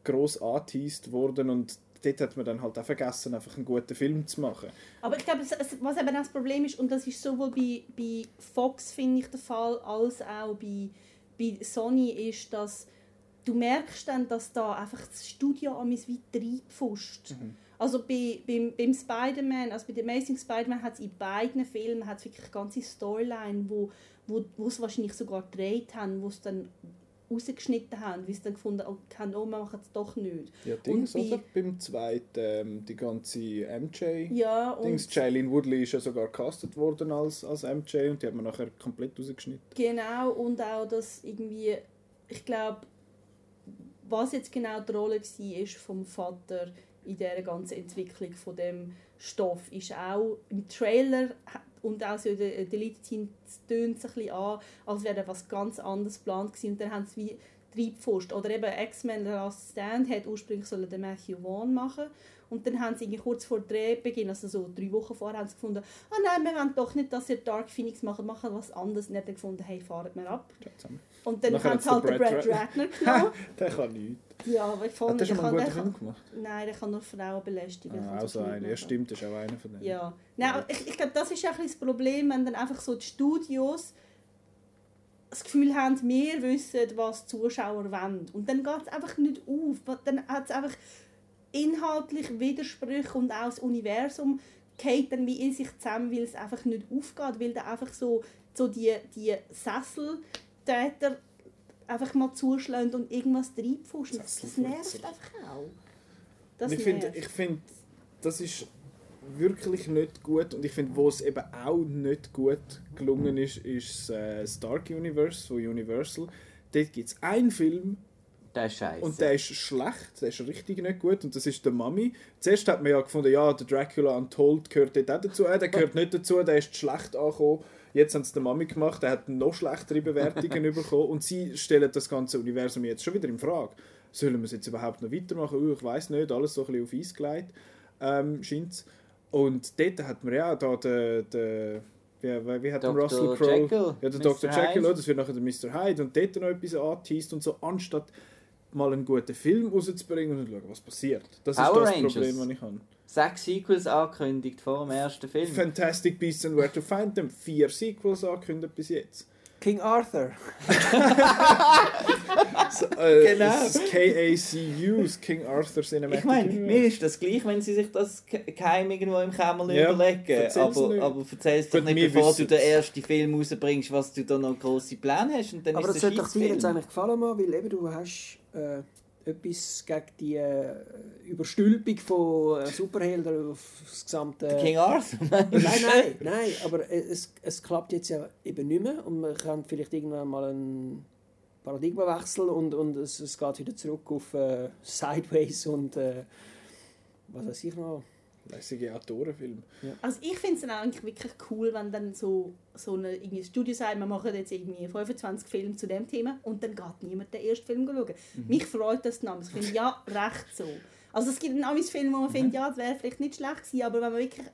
gross angeteased worden und dort hat man dann halt auch vergessen, einfach einen guten Film zu machen. Aber ich glaube, es- es- was eben das Problem ist, und das ist sowohl bei, bei Fox, finde ich, der Fall, als auch bei, bei Sony, ist, dass du merkst dann, dass da einfach das Studio an mich weit reinpfuscht. Also bei, beim, beim Spider-Man, also bei The Amazing Spider-Man hat es in beiden Filmen hat's wirklich eine ganze Storyline, wo, wo, wo sie wahrscheinlich sogar gedreht haben, wo sie dann rausgeschnitten haben, weil sie dann gefunden haben, oh, wir machen es doch nicht. Ja, Dings, bei- oder? Beim zweiten, ähm, die ganze MJ. Ja, und Dings, Shailene Woodley ist ja sogar castet worden als, als MJ und die hat man nachher komplett rausgeschnitten. Genau, und auch, dass irgendwie, ich glaube, was jetzt genau die Rolle war vom Vater in dieser ganzen Entwicklung von dem Stoff, ist auch im Trailer und auch so in der Deleted Scene tönt es ein bisschen an, als wäre was ganz anderes geplant gewesen. Und dann haben sie wie Treibpfosten. Oder eben X-Men The Last Stand hat ursprünglich sollen den Matthew Vaughn machen und dann haben sie irgendwie kurz vor Drehbeginn, also so drei Wochen vorher, haben sie gefunden, ah nein, wir wollen doch nicht, dass ihr Dark Phoenix macht, machen was anderes. Und dann gefunden, hey, fahrt mir ab. Und dann haben sie halt den Brad Ratner genommen. Der kann nichts. ja, aber ich fand, Hat der schon mal einen kann- guten der Film kann- gemacht? Nein, der kann nur Frauen belästigen. Ah, kann also nichts einer. Ja, stimmt, das ist auch einer von denen. Ja. Nein, ich, ich glaube, das ist auch ein bisschen das Problem, wenn dann einfach so die Studios das Gefühl haben, wir wissen, was die Zuschauer wollen. Und dann geht es einfach nicht auf. Dann hat es einfach inhaltlich Widersprüche und auch das Universum geht dann wie in sich zusammen, weil es einfach nicht aufgeht, weil dann einfach so, so die, die Sesseltäter einfach mal zuschlagen und irgendwas reinpfuschen. Das, das nervt einfach auch. Das ich finde, ich find, das ist wirklich nicht gut. Und ich finde, wo es eben auch nicht gut gelungen ist, ist äh, das Dark Universe von Universal. Dort gibt es einen Film Der ist scheiße. und der ist schlecht, der ist richtig nicht gut und das ist der Mummy. Zuerst hat man ja gefunden, ja, der Dracula Untold gehört dort auch dazu. Äh, der gehört nicht dazu, der ist schlecht angekommen. Jetzt haben sie den Mummy gemacht, der hat noch schlechtere Bewertungen bekommen und sie stellen das ganze Universum jetzt schon wieder in Frage. Sollen wir es jetzt überhaupt noch weitermachen? Uh, ich weiß nicht, alles so ein bisschen auf Eis gelegt, ähm, scheint's. Und dort hat man ja da den, den wie, wie, hat Dr. Russell Crowe? Ja, der Mr. Dr. Jekyll, das wird nachher der Mr. Hyde und dort noch etwas angeteased und so, anstatt mal einen guten Film rauszubringen und zu schauen, was passiert. Das Power ist das Rangers. Problem, das ich habe. Sechs Sequels angekündigt vor dem ersten Film. Fantastic Beasts and Where to Find Them, vier Sequels angekündigt bis jetzt. King Arthur. So, äh, Genau. Das KACU, das King Arthur Cinematic Ich meine, mir ist das gleich, wenn sie sich das ge- geheim irgendwo im Kämmerlein Ja, überlegen. Aber, aber erzähl's doch Gut, nicht, bevor du den ersten Film rausbringst, was du da noch grosse Pläne hast. Und dann Aber das ist sollte der doch dir jetzt eigentlich gefallen, mal, weil eben du hast äh, etwas gegen die äh, Überstülpung von äh, Superhelden auf das gesamte... King Arthur? nein, nein, nein, aber es, es klappt jetzt ja eben nicht mehr und man kann vielleicht irgendwann mal einen Paradigmenwechsel und, und es, es geht wieder zurück auf äh, Sideways und äh, was weiß ich noch. Lässige Autorenfilm. Also ich finde es dann eigentlich wirklich cool, wenn dann so, so eine irgendwie das Studio sagt, wir machen jetzt irgendwie 25 Filme zu dem Thema und dann geht niemand den ersten Film schauen. Mich freut das dann. Ich finde, ja, recht so. Also es gibt einen Amis Film, wo man findet, ja, das wäre vielleicht nicht schlecht gewesen, aber wenn man wirklich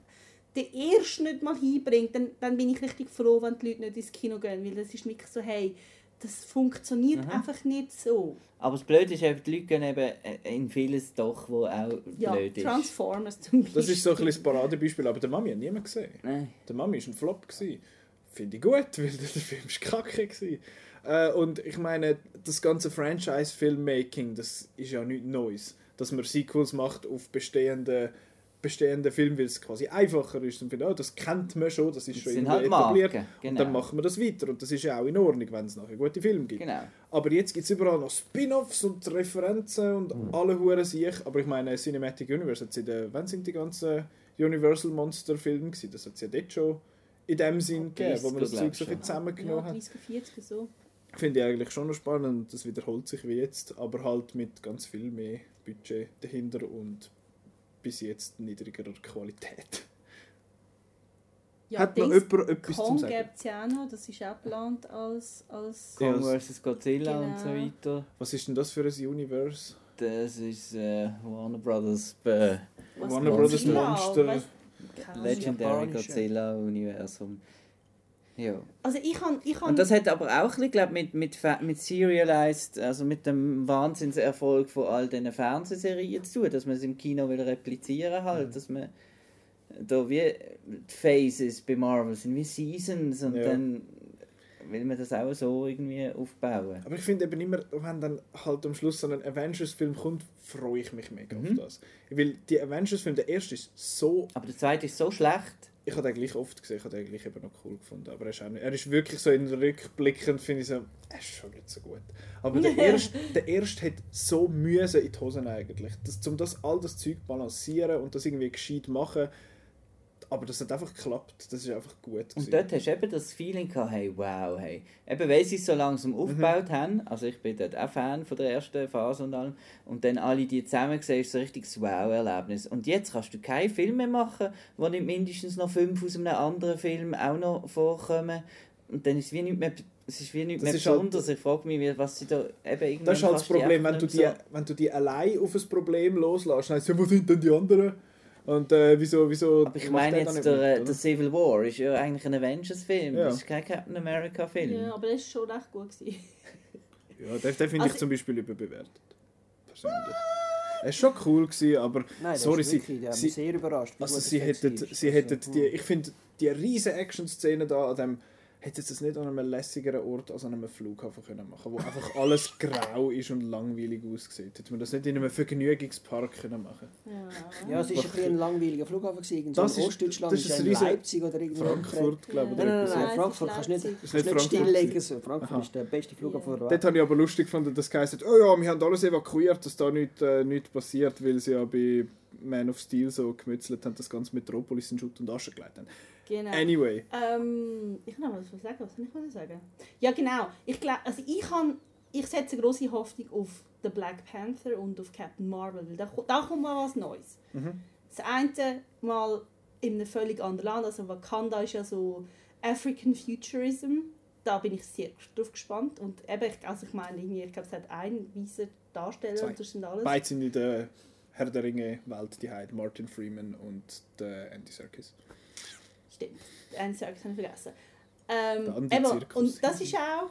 den ersten nicht mal hinbringt, dann, dann bin ich richtig froh, wenn die Leute nicht ins Kino gehen, weil das ist wirklich so, hey, das funktioniert einfach nicht so. Aber das Blöde ist eben, die Leute gehen eben äh, in vieles doch, wo auch Ja, blöd ist. Transformers zum Beispiel. Das ist so ein bisschen das Paradebeispiel, aber der Mami hat niemand gesehen. Nein. Der Mami war ein Flop. gewesen. Finde ich gut, weil der Film war kacke. gewesen. Äh, und ich meine, das ganze Franchise-Filmmaking, das ist ja nichts Neues. Dass man Sequels macht auf bestehende, bestehende Filme, weil es quasi einfacher ist. Und finde, oh, das kennt man schon, das ist Das schon sind irgendwie halt etabliert. Marken, Und genau. dann machen wir das weiter. Und das ist ja auch in Ordnung, wenn es nachher gute Filme gibt. Genau. Aber jetzt gibt es überall noch Spin-Offs und Referenzen und Mhm. alle Huren sich. Aber ich meine, Cinematic Universe, hat sie den, wann sind die ganzen Universal Monster Filme gewesen? Das hat es ja dort schon in dem Sinn gegeben, wo man das 30er Zeug so ja, zusammengenommen hat. 30, 40 so. Finde ich eigentlich schon noch spannend. Das wiederholt sich wie jetzt, aber halt mit ganz viel mehr Budget dahinter und bis jetzt niedrigerer Qualität. Ja, hat noch jemand etwas zu Kong sagen? gibt es ja auch noch, das ist auch geplant als... als Kong vs. Godzilla und so Genau. weiter. Was ist denn das für ein Universe? Das ist äh, Warner Brothers äh, was Warner Brothers Monster. Ahnung. Legendary. Godzilla-Universum. Ja. Also ich kann... Ich kann Und das hat aber auch ein bisschen, glaub, mit, mit, mit Serialized, also mit dem Wahnsinnserfolg von all diesen Fernsehserien zu tun, dass man es im Kino will replizieren halt, dass man da wie die Phases bei Marvel sind wie Seasons und Ja. dann will man das auch so irgendwie aufbauen. Aber ich finde eben immer, wenn dann halt am Schluss so ein Avengers-Film kommt, freue ich mich mega Mhm. auf das. Weil die Avengers-Film, der erste ist so... Aber der zweite ist so schlecht. Ich habe den gleich oft gesehen, ich habe den gleich eben noch cool gefunden. Aber er ist, auch nicht, er ist wirklich so in rückblickend, finde ich so, er ist schon nicht so gut. Aber der erste, der erste hat so Mühe in die Hosen eigentlich. Das, um das, all das Zeug balancieren und das irgendwie gescheit machen. Aber das hat einfach geklappt. Das ist einfach gut. Und gewesen. dort hast du eben das Feeling gehabt, hey, wow, hey. Eben, weil sie es so langsam aufgebaut haben, also ich bin dort auch Fan von der ersten Phase und allem, und dann alle die zusammen gesehen, ist so ein richtiges Wow-Erlebnis. Und jetzt kannst du keinen Film mehr machen, wo nicht mindestens noch fünf aus einem anderen Film auch noch vorkommen. Und dann ist es wie nicht mehr Es ist wie nichts Das mehr ist halt- besonders. Ich frage mich, was sie da eben irgendwann Das ist halt das Problem, wenn du, nicht die, mehr wenn du die allein auf ein Problem loslässt, dann heißt ja, wo sind denn die anderen? Und äh, wieso, wieso Aber ich meine jetzt, der, mit, der Civil War ist ja eigentlich ein Avengers-Film. Ja. Das ist kein Captain America-Film. Ja, aber das war schon recht gut. Gewesen. Ja, den, den finde ich Also- zum Beispiel überbewertet. Persönlich. Es war schon cool, gewesen, aber Nein, sorry, das ist sie, wirklich, sie, mich sehr überrascht. also sie hätten, ist. sie Also, hätten die, ich finde, die riesen Action-Szene da an dem, hätten sie es nicht an einem lässigeren Ort als an einem Flughafen können machen wo einfach alles grau ist und langweilig aussieht. Hätte man das nicht in einem Vergnügungspark können machen Ja. Ja, es war ein, bisschen ein langweiliger Flughafen. gewesen. Das in ist- Ostdeutschland das ist ist ja ein in Leipzig oder irgendwo. Frankfurt, glaube ich, Nein, nein, nein, nein, Frankfurt kannst du nicht, Das ist nicht nicht Frankfurt stilllegen. So. Frankfurt Aha. ist der beste Flughafen der Dort Welt. habe ich aber lustig gefunden, dass es hat, oh ja, wir haben alles evakuiert, dass da nichts äh, nicht passiert, weil sie ja bei Man of Steel so gemützelt haben, das ganze Metropolis in Schutt und Asche gelegt haben. Genau. Anyway, Ähm, ich kann was sagen. Was soll ich sagen? Ja, genau. Ich glaube, also ich kann, ich setze große Hoffnung auf den Black Panther und auf Captain Marvel, weil da, da kommt mal was Neues. Mhm. Das eine mal in einem völlig anderen Land, also Wakanda ist ja so African Futurism. Da bin ich sehr drauf gespannt und eben, ich- also ich meine, irgendwie, ich glaube, es hat einen weißen Darsteller Zwei. und das sind alles. beide sind in der Herr der Ringe-Welt die Heid, Martin Freeman und der Andy Serkis. Stimmt, einen Circus habe ich vergessen. Ähm, eben, und das ist auch,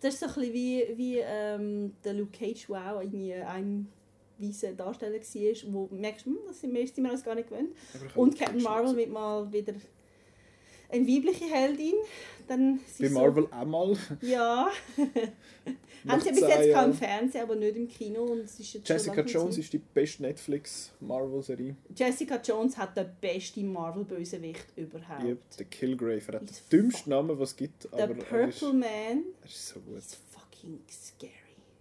das ist so ein bisschen wie, wie ähm, der Luke Cage, der auch irgendwie ein weißer Darsteller war, wo du merkst, hm, das sind wir uns gar nicht gewöhnt. Und Captain Marvel wird mal wieder eine weibliche Heldin. Dann sie Bei so- Marvel auch mal. Ja. Haben sie bis jetzt keinen. Fernsehen, aber nicht im Kino. Und es ist jetzt Jessica Jones ist die beste Netflix-Marvel-Serie. Jessica Jones hat den besten Marvel-Bösewicht überhaupt. Yep, der Killgrave. Er hat den dümmsten Namen, was es gibt. Der er ist, Purple Man er ist so gut. ist fucking scary.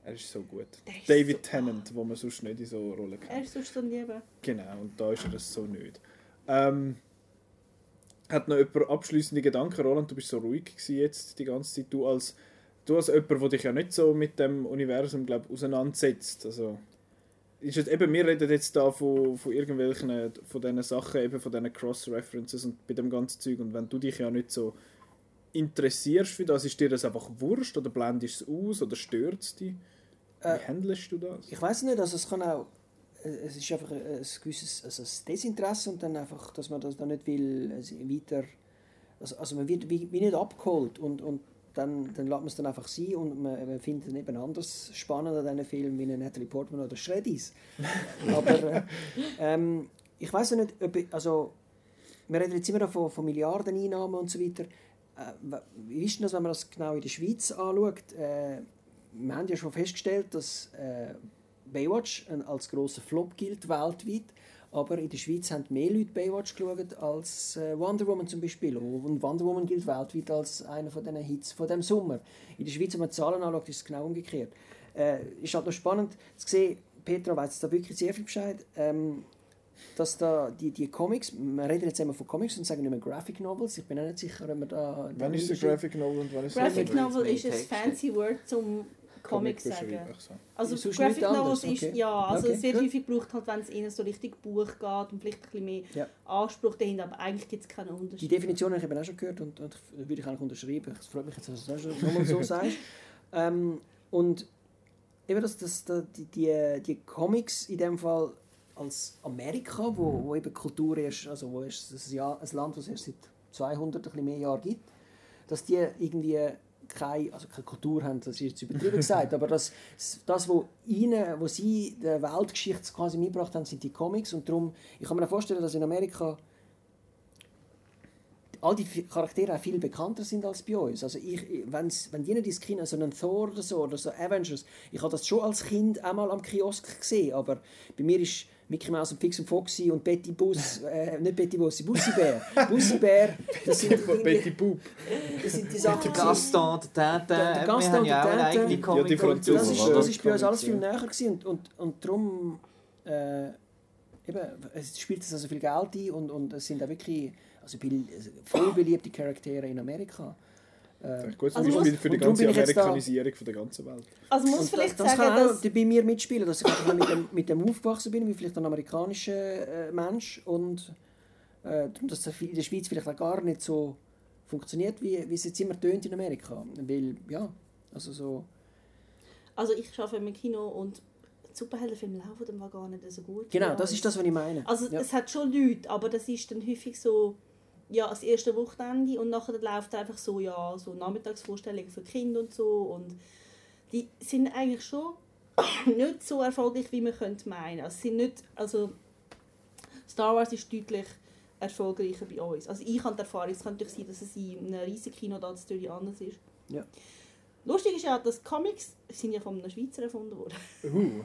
Er ist so gut. Ist David so- Tennant, wo man sonst nicht in so Rollen Er kennt. ist sonst so lieben. Genau, und da ist er das so nicht. Ähm, hat noch jemand abschließende Gedanken? Roland, du bist so ruhig jetzt die ganze Zeit. Du als, du als jemand, der dich ja nicht so mit dem Universum glaub, auseinandersetzt. Also, ist es eben, wir reden jetzt da von, von irgendwelchen von diesen Sachen, eben von diesen Cross-References und bei dem ganzen Zeug. Und wenn du dich ja nicht so interessierst für das, ist dir das einfach wurscht oder blendest du es aus oder stört es dich? Wie Äh, handelst du das? Ich weiß nicht, also es kann auch, es ist einfach ein gewisses also ein Desinteresse und dann einfach, dass man das dann nicht will, also weiter, also, also man wird wie, wie nicht abgeholt und, und dann, dann lässt man es dann einfach sein und man, man findet dann eben anders spannend an diesen Filmen wie Natalie Portman oder Shreddies. Aber äh, ähm, ich weiß ja nicht, ob ich, also wir reden jetzt immer noch von, von Milliardeneinnahmen und so weiter. Äh, wie ist denn das, wenn man das genau in der Schweiz anschaut? Äh, wir haben ja schon festgestellt, dass äh, Baywatch als grosser Flop gilt weltweit. Aber in der Schweiz haben mehr Leute Baywatch geschaut als äh, Wonder Woman zum Beispiel. Und Wonder Woman gilt weltweit als einer von diesen Hits von dem Sommer. In der Schweiz, wenn man die Zahlen anschaut, ist es genau umgekehrt. Äh, ist halt noch spannend zu sehen, Petra weiß da wirklich sehr viel Bescheid, ähm, dass da die, die Comics, wir reden jetzt immer von Comics und sagen nicht mehr Graphic Novels, ich bin auch nicht sicher, ob wir da... Wann ist der Graphic Novel und wann ist Graphic Novel ist ein fancy Word zum Comic beschreiben? sagen. So. Also Ist sonst Graphic Novels ist, okay. ja, also Okay, es wird gut. häufig gebraucht, halt, wenn es ihnen so richtig Buch geht und vielleicht ein bisschen mehr Ja. Anspruch dahinter, aber eigentlich gibt es keinen Die Unterschied. Definition habe ich eben auch schon gehört und, und würde ich eigentlich unterschreiben. Es freut mich jetzt, dass du das schon nochmal so sagst. Ähm, und eben, dass, dass, die, die, die Comics in dem Fall als Amerika, wo, wo eben Kultur erst, also wo erst ein, Jahr, ein Land, das es erst seit 200 ein bisschen mehr Jahren gibt, dass die irgendwie keine, also keine Kultur haben, das ist jetzt übertrieben gesagt, aber das, das wo, ihnen, wo sie der Weltgeschichte quasi mitgebracht haben, sind die Comics und darum, ich kann mir vorstellen, dass in Amerika all die Charaktere auch viel bekannter sind als bei uns. Also ich, wenn's, wenn nicht ins Kino, so einen Thor oder so, oder so Avengers, ich habe das schon als Kind einmal am Kiosk gesehen, aber bei mir ist Mickey Mouse und Fix und Foxy und Betty Bus, äh, nicht Betty Bussi, Bussi Bär. Bussi Bär, das sind, Betty Boop. das sind die Sachen, die- Gaston, der Tante, Der- der wir Gaston, haben ja auch der eigene Ja, die Comic-Kultur. Franzosen. das ist, das ist bei uns alles viel ja. näher gewesen und, und, und darum äh, eben, es spielt es also viel Geld ein und, und es sind auch wirklich also, also voll beliebte Charaktere in Amerika. Äh, Echt gut, zum Also Beispiel muss- für die ganze da- Amerikanisierung von der ganzen Welt. Also muss und vielleicht das, das sagen, kann auch dass... bei mir mitspielen, dass ich mit dem, mit dem aufgewachsen bin, wie vielleicht ein amerikanischer äh, Mensch und äh, dass es in der Schweiz vielleicht auch gar nicht so funktioniert, wie, wie es jetzt immer tönt in Amerika. Weil, ja, also so... Also ich arbeite im Kino und Superheldenfilme laufen dann gar nicht so gut. Genau, das ist das, was ich meine. Also ja. es hat schon Leute, aber das ist dann häufig so, ja, das erste Wochenende und nachher läuft einfach so, ja, so Nachmittagsvorstellungen für Kinder und so und die sind eigentlich schon nicht so erfolgreich, wie man könnte meinen. Also, sind nicht, also Star Wars ist deutlich erfolgreicher bei uns. Also ich habe die Erfahrung, es natürlich sein, dass es in einem riesigen Kino da natürlich anders ist. Ja. Lustig ist ja, dass Comics sind ja von einem Schweizer erfunden worden. Uh,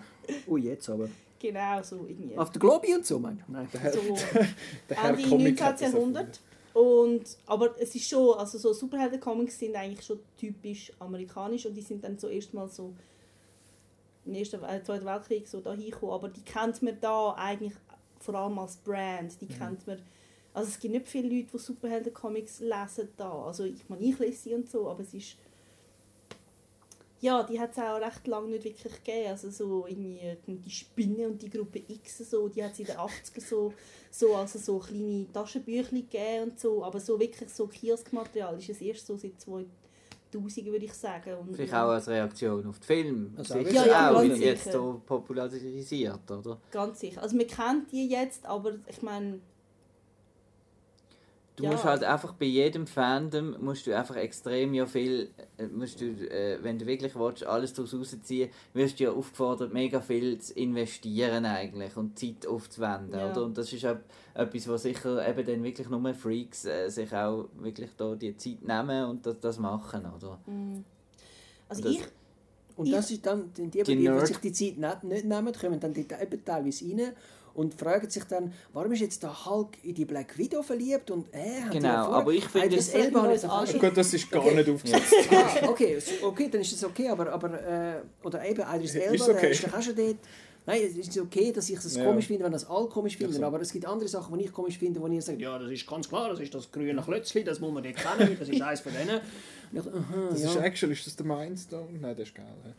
Ui, jetzt aber. genau, so irgendwie. Auf der Globi und so, meinst du? Nein. So. der Herr Ende Comic 19. hat das Jahrhundert. Und, aber es ist schon, also so Superhelden-Comics sind eigentlich schon typisch amerikanisch und die sind dann zuerst mal so im Ersten, äh, Zweiten Weltkrieg so da hingekommen. Aber die kennt man da eigentlich vor allem als Brand. Die kennt man, also es gibt nicht viele Leute, die Superhelden-Comics lesen da. Also ich meine, ich lese sie und so, aber es ist ja, die hat es auch recht lange nicht wirklich gegeben. Also so irgendwie die Spinne und die Gruppe X, so, die hat es in den 80er so, so, also so kleine Taschenbücher gegeben und so. Aber so wirklich so Kioskmaterial ist es erst so seit 2000, würde ich sagen. Und, Vielleicht auch als Reaktion auf den Film. Also sicher Ja, ja, auch, jetzt so popularisiert, oder? Ganz sicher. Also man kennt die jetzt, aber ich meine, Du Ja. musst halt einfach bei jedem Fandom musst du einfach extrem ja viel, äh, musst du, äh, wenn du wirklich willst, alles daraus rausziehen, wirst du ja aufgefordert, mega viel zu investieren eigentlich und Zeit aufzuwenden, Ja. oder? Und das ist auch etwas, was sicher eben dann wirklich nur Freaks äh, sich auch wirklich da die Zeit nehmen und das, das machen, oder? also Das- ich, Und Ich- das ist dann, die, die, Die die, sich die Zeit nicht, nicht nehmen, kommen dann die eben teilweise rein und fragen sich dann, warum ist jetzt der Hulk in die Black Widow verliebt und äh, hat Genau, ja vorher- aber ich finde, das Elba uns auch- Gut, das ist gar Okay. nicht aufgesetzt. Ah, okay, okay, dann ist das okay, aber, aber äh, oder eben Idris Elba, Ist der okay. ist doch auch schon dort. Nein, es ist okay, dass ich es Ja. komisch finde, wenn das alle komisch finden, so. aber es gibt andere Sachen, die ich komisch finde, wo ihr sagt, ja, das ist ganz klar, das ist das grüne Klötzli, das muss man nicht kennen, das ist eins von denen. Ich, aha, Das ja. ist actually, ist das der Mindstone? Nein, der ist geil. hä?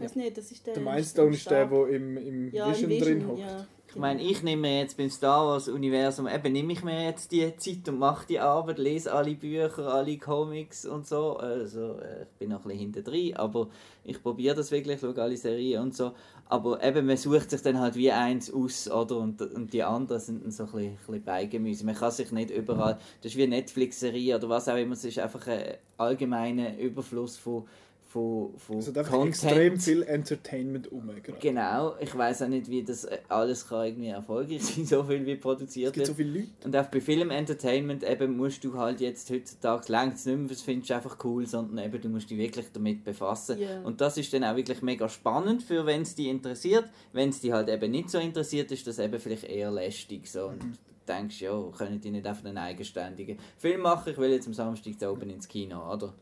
Weiß nicht, das ist der... Der Mindstone ist der, der im, im ja, im Vision, Vision drin hockt. ja, Ich meine, ich nehme mir jetzt beim Star Wars Universum, eben nehme ich mir jetzt die Zeit und mache die Arbeit, lese alle Bücher, alle Comics und so. Also äh, ich bin noch ein bisschen hinter drin, aber ich probiere das wirklich, schaue alle Serien und so. Aber eben, man sucht sich dann halt wie eins aus, oder? Und, und die anderen sind dann so ein bisschen, ein bisschen Beigemüse. Man kann sich nicht überall, das ist wie eine Netflix-Serie oder was auch immer, es ist einfach ein allgemeiner Überfluss von, von, von Es einfach Content. extrem viel Entertainment um. Genau, ich weiß auch nicht, wie das äh, alles kann irgendwie erfolgreich sein, so viel wie Es produziert gibt wird. so viele Leute. Und auch bei Film Entertainment eben musst du halt jetzt heutzutage längst nicht mehr, das findest du einfach cool, sondern eben du musst dich wirklich damit befassen. Ja. Und das ist dann auch wirklich mega spannend für wenn es dich interessiert. Wenn es dich halt eben nicht so interessiert, ist das eben vielleicht eher lästig so. Und du denkst, ja, können die nicht einfach einen eigenständigen Film machen? Ich will jetzt am Samstag da oben ins Kino, oder?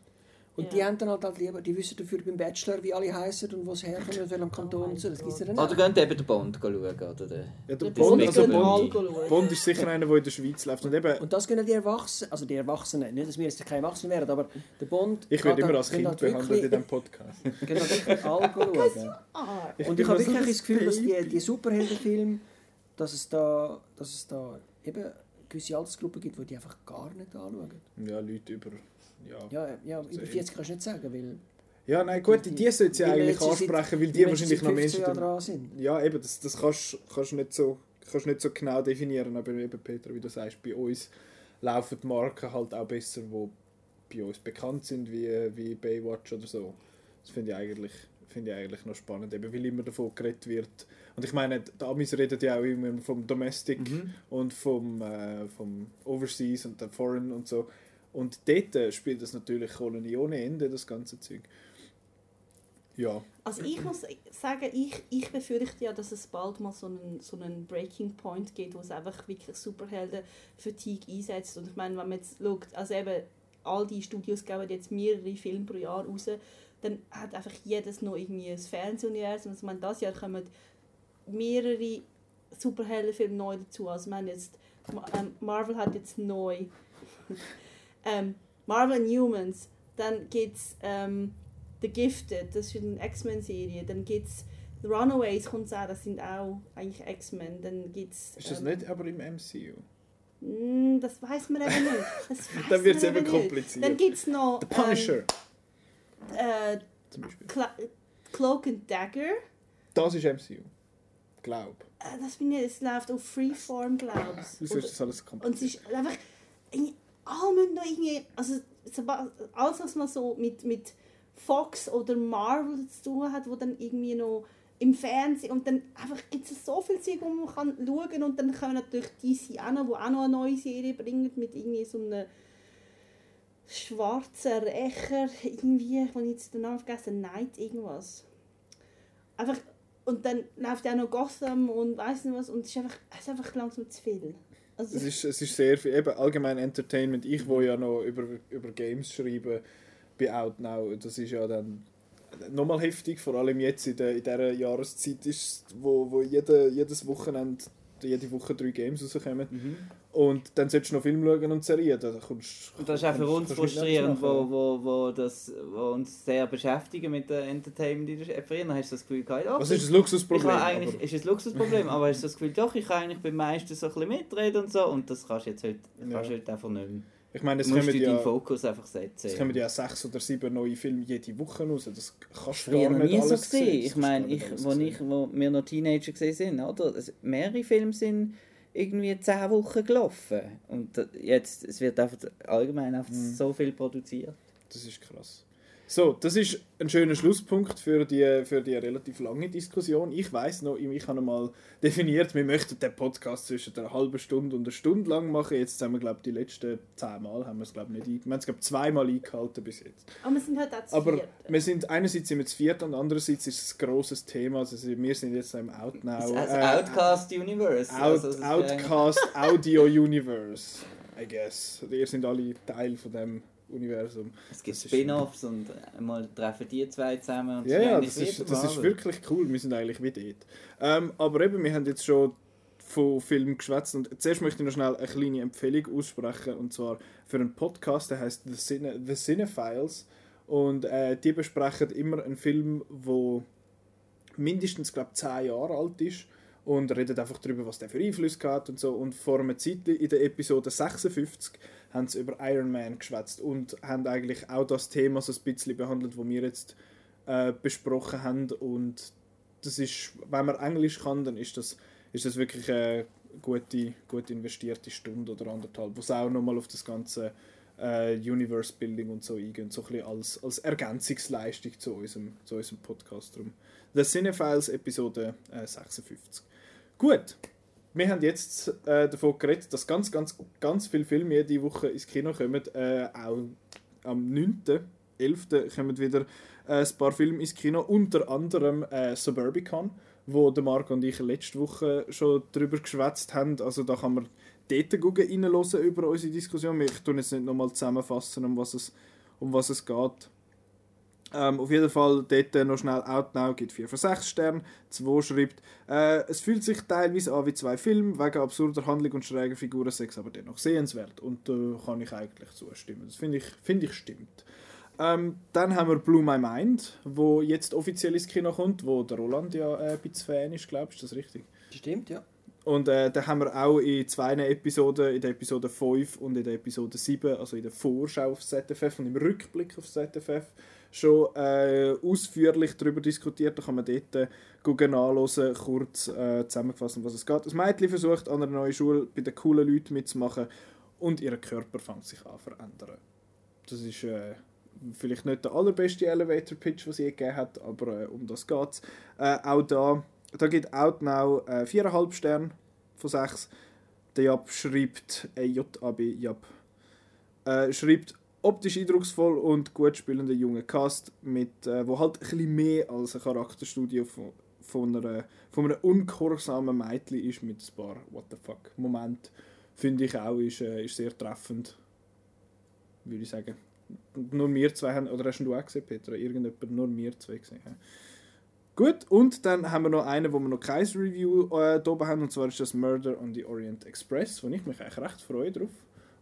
Und Ja. die haben dann halt, halt lieber, die wissen dafür beim Bachelor, wie alle heißen und wo sie herkommen, in welchem Kanton und so, das gibt es ja dann Oder könnt eben den Bond schauen, oder? Der, Ja, der Bond, ist also Bond, Bond. ist sicher einer, der in der Schweiz läuft. Und eben, Und das können die Erwachsenen, also die Erwachsenen, nicht, dass wir jetzt keine Erwachsenen wären, aber der Bond... ich werde immer als Kind halt behandelt in diesem Podcast. geht halt wirklich alle schauen. Und ich habe so wirklich das Gefühl, dass die, die Superheldenfilme, dass es da, dass es da eben gewisse Altersgruppen gibt, die die einfach gar nicht anschauen. Ja, Leute über... Ja, Ja, ja über 40 kannst du nicht sagen, weil... ja nein, gut, die sollte sie eigentlich seit- ansprechen, weil die jetzt wahrscheinlich noch 15 Jahren Menschen... dran sind. Ja, eben, das, das kannst du nicht, so, kannst nicht so genau definieren, aber eben, Peter, wie du sagst, bei uns laufen die Marken halt auch besser, die bei uns bekannt sind, wie, wie Baywatch oder so. Das finde ich, eigentlich, finde ich eigentlich noch spannend, eben, weil immer davon geredet wird. Und ich meine, die Amis reden ja auch immer vom Domestic und vom, äh, vom Overseas und der Foreign und so. Und dort äh, spielt das natürlich Kolonie ohne Ende, das ganze Zeug. Ja. Also ich muss sagen, ich, ich befürchte ja, dass es bald mal so einen, so einen Breaking Point gibt, wo es einfach wirklich Superhelden-Fatigue einsetzt. Und ich meine, wenn man jetzt schaut, also eben all die Studios geben jetzt mehrere Filme pro Jahr raus, dann hat einfach jedes noch irgendwie ein Fernsehuniversum. Also ich meine, dieses Jahr kommen mehrere Superheldenfilme neu dazu. Also meine jetzt, ähm, Marvel hat jetzt neu ähm, Marvel Humans, dann gibt es ähm, The Gifted, das ist eine X-Men-Serie, dann gibt es The Runaways, kommt auch, das sind auch eigentlich X-Men, dann gibt es... Ist das nicht aber im MCU? Mm, Das weiß man eben nicht. Das Dann wird's man eben kompliziert. Dann gibt es noch The Punisher Ähm, äh, Cloak and Dagger. Das ist MCU. Glaub. Äh, das bin ich, es läuft auf Freeform, glaube ich. Wieso ist das alles Und kompliziert? es ist einfach. Alle müssen noch irgendwie. Also, alles, was man so mit, mit Fox oder Marvel zu tun hat, wo dann irgendwie noch im Fernsehen. Und dann einfach gibt es so viel Zeug, wo man kann schauen kann. Und dann kommen natürlich DC auch noch, wo auch noch eine neue Serie bringt mit irgendwie so einem schwarzen Rächer. Irgendwie, ich habe jetzt den Namen vergessen, Night irgendwas. Einfach. Und dann läuft ja auch noch Gotham und weiß nicht was. Und es ist einfach, es ist einfach langsam zu viel. Also, Es ist, es ist sehr viel, eben allgemein Entertainment. Ich, wo ja noch über, über Games schreibe, bei Outnow, das ist ja dann nochmal heftig, vor allem jetzt in, der, in dieser Jahreszeit, ist, wo, wo jede, jedes Wochenende, jede Woche drei Games rauskommen. Und dann solltest du noch Film schauen und Serien. Da kommst, Und das ist auch für uns frustrierend, wo, wo, wo, das, wo uns sehr beschäftigen mit der Entertainment-Industrie. Früher hast du das Gefühl, gehabt, doch, Was ist das ich Luxusproblem? kann eigentlich, aber- ist ein Luxusproblem, aber hast du das Gefühl, doch, ich kann eigentlich beim meisten so ein bisschen mitreden und so. Und das kannst du jetzt heute, Ja. kannst du heute einfach nicht mehr. Ich meine, es musst kommen du ja, Fokus einfach setzen. es kommen ja sechs oder sieben neue Filme jede Woche raus. Das kannst du gar nicht nie so alles sehen. gesehen. Das Ich meine, ich, wo, sehen. ich, wo wir noch Teenager gesehen sind, oder? Es- Mehrere Filme sind irgendwie zehn Wochen gelaufen. Und da- jetzt, es wird einfach allgemein einfach Mhm. so viel produziert. Das ist krass. So, das ist ein schöner Schlusspunkt für die, für die relativ lange Diskussion. Ich weiß noch, ich habe mal definiert, wir möchten den Podcast zwischen einer halben Stunde und einer Stunde lang machen. Jetzt haben wir, glaube ich, die letzten zehn Mal haben wir es, glaube ich, nicht ein- Wir haben es, glaube ich, zweimal eingehalten bis jetzt. aber wir sind halt auch zu Aber viert. wir sind, einerseits sind wir zu viert und andererseits ist es ein grosses Thema. Also wir sind jetzt im Outnow. Das also äh, Outcast Universe. Out, also, Outcast Audio Universe, I guess. Ihr sind alle Teil von dem Universum. Es gibt Spin-offs und mal treffen die zwei zusammen. Und Ja, ja, das ist, das ist wirklich cool. Wir sind eigentlich wie dort. Ähm, aber eben, wir haben jetzt schon von Filmen geschwätzt und zuerst möchte ich noch schnell eine kleine Empfehlung aussprechen und zwar für einen Podcast, der heißt The, Cine, The Cinephiles und äh, die besprechen immer einen Film, wo mindestens glaube 10 Jahre alt ist und reden einfach darüber, was der für Einfluss hat und so. Und vor einer Zeit in der Episode 56 haben sie über Iron Man geschwätzt und haben eigentlich auch das Thema so ein bisschen behandelt, wo wir jetzt äh, besprochen haben. Und das ist, wenn man Englisch kann, dann ist das, ist das wirklich eine gute, gut investierte Stunde oder anderthalb, wo es auch nochmal auf das ganze äh, Universe Building und so eingehen, so ein bisschen als, als Ergänzungsleistung zu unserem, zu unserem Podcast. Drum. The Cinefiles Episode äh, 56. Gut, wir haben jetzt äh, davon geredet, dass ganz, ganz, ganz viele Filme jede Woche ins Kino kommen. Äh, auch am 9.11. kommen wieder äh, ein paar Filme ins Kino, unter anderem äh, Suburbicon, wo der Marc und ich letzte Woche schon darüber geschwätzt haben. Also da kann man dort reinhören über unsere Diskussion. Ich tue jetzt nicht nochmal zusammenfassen, um was es, um was es geht. Ähm, auf jeden Fall dort äh, noch schnell Outnow gibt 4 von 6 Sternen. 2 schreibt, äh, es fühlt sich teilweise an wie zwei Filme, wegen absurder Handlung und schräger Figuren, sechs aber dennoch sehenswert. Und da äh, kann ich eigentlich zustimmen. Das finde ich, finde ich stimmt. Ähm, dann haben wir Blue My Mind, wo jetzt offiziell ins Kino kommt, wo der Roland ja äh, ein bisschen Fan ist, glaubst du, ist das richtig? Stimmt, ja. Und äh, da haben wir auch in zwei Episoden, in der Episode 5 und in der Episode 7, also in der Vorschau auf ZFF und im Rückblick auf ZFF, schon äh, ausführlich darüber diskutiert. Da kann man dort äh, gucken, nachhören, kurz äh, zusammengefasst, um was es geht. Das Mädchen versucht an einer neuen Schule bei den coolen Leuten mitzumachen und ihr Körper fängt sich an zu verändern. Das ist äh, vielleicht nicht der allerbeste Elevator-Pitch, was sie je gegeben hat, aber äh, um das geht es. Äh, auch da, da gibt Outnow äh, 4,5 Sterne von 6. Der Jab schreibt, äh, JAB, Jab, äh, schreibt optisch eindrucksvoll und gut spielender junger Cast, mit, äh, wo halt ein mehr als eine Charakterstudie von, von, einer, von einem ungehorsamen Mädchen ist mit ein paar What the fuck Moment finde ich auch ist, äh, ist sehr treffend, würde ich sagen. Nur wir zwei haben, oder hast du auch gesehen, Petra? Irgendjemand, nur wir zwei gesehen. Gut, und dann haben wir noch einen, wo wir noch kein Review äh, da oben haben, und zwar ist das Murder on the Orient Express, wo ich mich eigentlich recht freue drauf,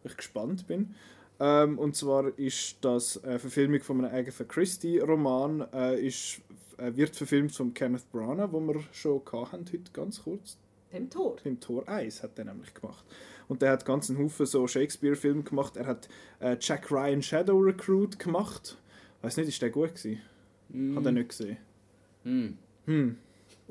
wo ich gespannt bin. Ähm, und zwar ist das eine Verfilmung von einem Agatha Christie-Roman, äh, ist, äh, wird verfilmt von Kenneth Branagh, wo wir schon hatten, heute ganz kurz. Dem Tor. Beim Tor 1 hat er nämlich gemacht. Und der hat ganz einen Haufen so Shakespeare-Filme gemacht. Er hat äh, Jack Ryan Shadow Recruit gemacht. Weiß nicht, ist der gut gewesen? Mm. Hat er nicht gesehen. Hm. Hm.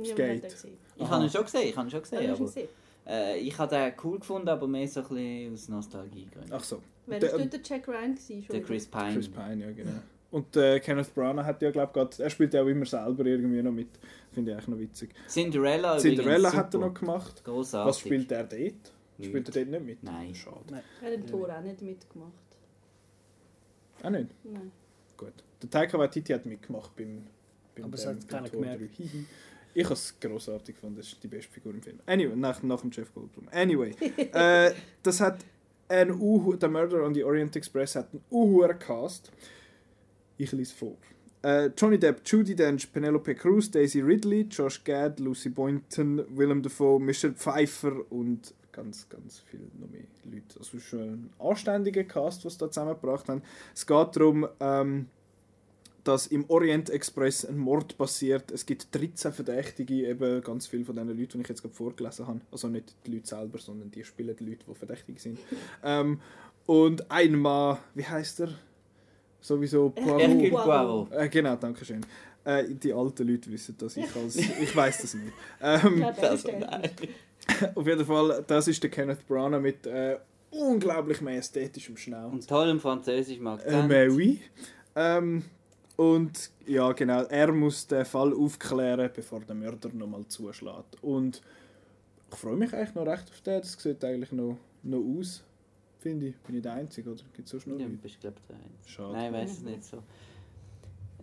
Ich habe ihn schon gesehen, ich habe ihn schon gesehen. ihn aber, gesehen? äh, ich habe den cool gefunden, aber mehr so ein bisschen aus Nostalgiegründen. Ach so. Wer Der- war dort der Jack Ryan? Gewesen, schon Der Chris Pine. Chris Pine, ja genau. Und äh, Kenneth Branagh hat ja, glaube ich, er spielt ja auch immer selber irgendwie noch mit. Finde ich eigentlich noch witzig. Cinderella Cinderella hat er noch gemacht. Grossartig. Was spielt er dort? Nicht. Spielt er dort nicht mit? Nein. Schade. Er hat im Tor auch nicht mitgemacht. Auch nicht? Nein. Gut. Der Taika Waititi hat mitgemacht beim, beim Aber es hat keiner gemerkt. 3. Hihi. Ich habe es grossartig gefunden, das ist die beste Figur im Film. Anyway, nach, nach dem Jeff Goldblum. Anyway, äh, das hat ein Uhu, der Murder on the Orient Express hat einen uhueren Cast. Ich lese vor. Äh, Johnny Depp, Judy Dench, Penelope Cruz, Daisy Ridley, Josh Gad, Lucy Boynton, Willem Dafoe, Michelle Pfeiffer und ganz, ganz viele noch mehr Leute. Also schon ein anständiger Cast, was da zusammengebracht haben. Es geht darum, ähm, dass im Orient Express ein Mord passiert. Es gibt 13 Verdächtige, eben ganz viele von den Leuten, die ich jetzt gerade vorgelesen habe. Also nicht die Leute selber, sondern die spielen die Leute, die verdächtig sind. ähm, und ein Mann, wie heißt er? Sowieso Wow. Poirot. äh, genau, danke schön. Äh, die alten Leute wissen das, ich als ich weiß das nicht. Ich Ähm, der. nein. auf jeden Fall, das ist der Kenneth Branagh mit äh, unglaublich majestätischem Schnauz. Und tollem französischem Äh, Akzent. mais oui. Ähm, und ja, genau, er muss den Fall aufklären, bevor der Mörder nochmal zuschlägt. Und ich freue mich eigentlich noch recht auf den. Das sieht eigentlich noch, noch aus, finde ich. Bin ich der Einzige, oder gibt es so schnell Ja, du bist glaube ich der Einzige. Schade. Nein, ich weiß es nicht so.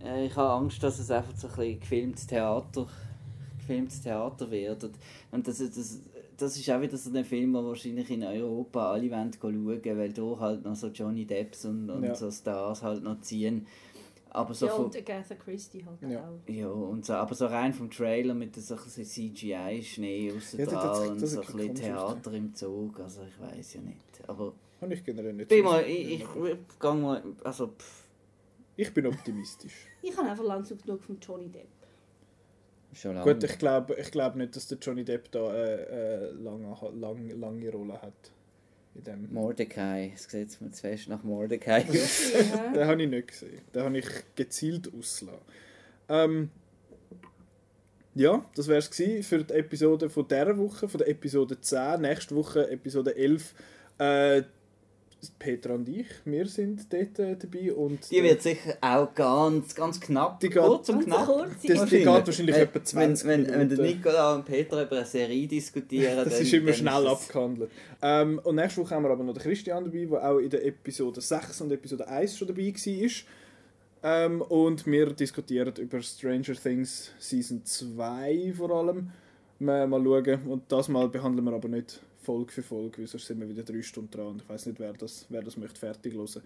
Äh, ich habe Angst, dass es einfach so ein bisschen gefilmtes Theater, gefilmtes Theater wird. Und, und das, das, das ist auch wieder so ein Film, den wahrscheinlich in Europa alle wollen schauen, weil da halt noch so Johnny Depps und, und Ja. so Stars halt noch ziehen. Aber so Ja, von, und Agatha Christie halt Ja. auch. ja, und so, aber so rein vom Trailer mit so CGI-Schnee raus Ja, das und so ein bisschen Theater im Zug, also ich weiß ja nicht. Aber Habe ich generell nicht. bin mal, ich, ich, ich gang mal, also pff, ich bin optimistisch. Ich habe einfach langsam genug von Johnny Depp. schon lange. Gut, ich glaube ich glaub nicht, dass der Johnny Depp da eine äh, lange, lang, lange Rolle hat. In dem. Mordecai, es sieht mir zu fest nach Mordecai aus. Ja. Den habe ich nicht gesehen. Den habe ich gezielt ausgelassen. Ähm, ja, das wäre es für die Episode von dieser Woche, von der Episode 10. Nächste Woche, Episode 11. Äh, Peter und ich, wir sind dort äh, dabei. Und Die wird sicher auch ganz, ganz knapp, Die geht- kurz und knapp. kurz. das, die geht Wahrscheinlich. Äh, etwa 20 wenn, wenn, wenn Minuten. Nicola und Peter über eine Serie diskutieren, Das dann, ist immer dann schnell abgehandelt. Ähm, und nächste Woche haben wir aber noch den Christian dabei, der auch in der Episode 6 und Episode 1 schon dabei war. Ähm, und wir diskutieren über Stranger Things Season 2 vor allem. Mal, mal schauen. Und das Mal behandeln wir aber nicht Folge für Folge, weil sonst sind wir wieder drei Stunden dran. Und ich weiß nicht, wer das, wer das möchte fertig hören.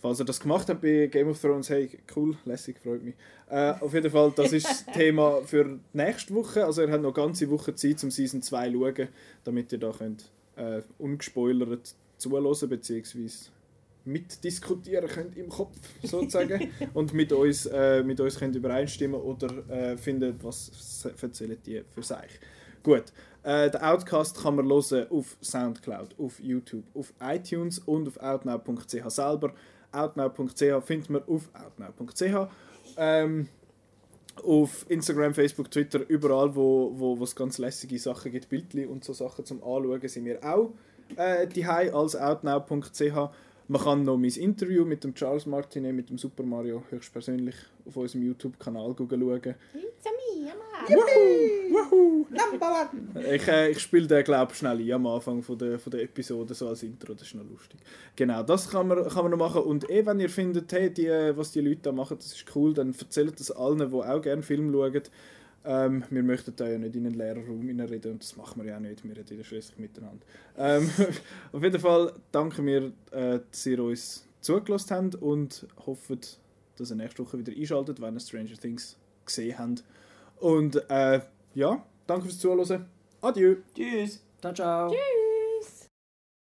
Falls ihr das gemacht habt bei Game of Thrones, hey, cool, lässig, freut mich. Äh, auf jeden Fall, das ist das Thema für nächste Woche. Also ihr habt noch ganze Woche Zeit, zum Season 2 zu schauen, damit ihr da könnt, äh, ungespoilert zuhören bzw. mitdiskutieren könnt im Kopf sozusagen und mit uns, äh, mit uns könnt übereinstimmen oder äh, finden, was erzählen die für sich. Gut, äh, den Outcast kann man hören auf Soundcloud, auf YouTube, auf iTunes und auf outnow.ch selber. Outnow.ch findet man auf outnow.ch. Ähm, auf Instagram, Facebook, Twitter, überall, wo, wo, wo es ganz lässige Sachen gibt, Bildchen und so Sachen zum Anschauen, sind wir auch äh, die als outnow.ch. Man kann noch mein Interview mit dem Charles Martinet, mit dem Super Mario, höchstpersönlich auf unserem YouTube-Kanal schauen. It's a me, I'm Woohoo! Ich, äh, ich spiele den, glaube ich, schnell ein am Anfang von der, von der Episode, so als Intro, das ist noch lustig. Genau, das kann man, kann man noch machen. Und eh, wenn ihr findet, hey, die, äh, was die Leute da machen, das ist cool, dann erzählt das allen, die auch gerne Film schauen. Ähm, wir möchten da ja nicht in einen leeren Raum reinreden und das machen wir ja auch nicht, wir reden ja schließlich miteinander. Ähm, auf jeden Fall danken wir, äh, dass ihr uns zugelassen habt und hoffen, dass ihr nächste Woche wieder einschaltet, wenn ihr Stranger Things gesehen habt. Und äh, ja, danke fürs Zuhören. Adieu. Tschüss. Ciao, ciao.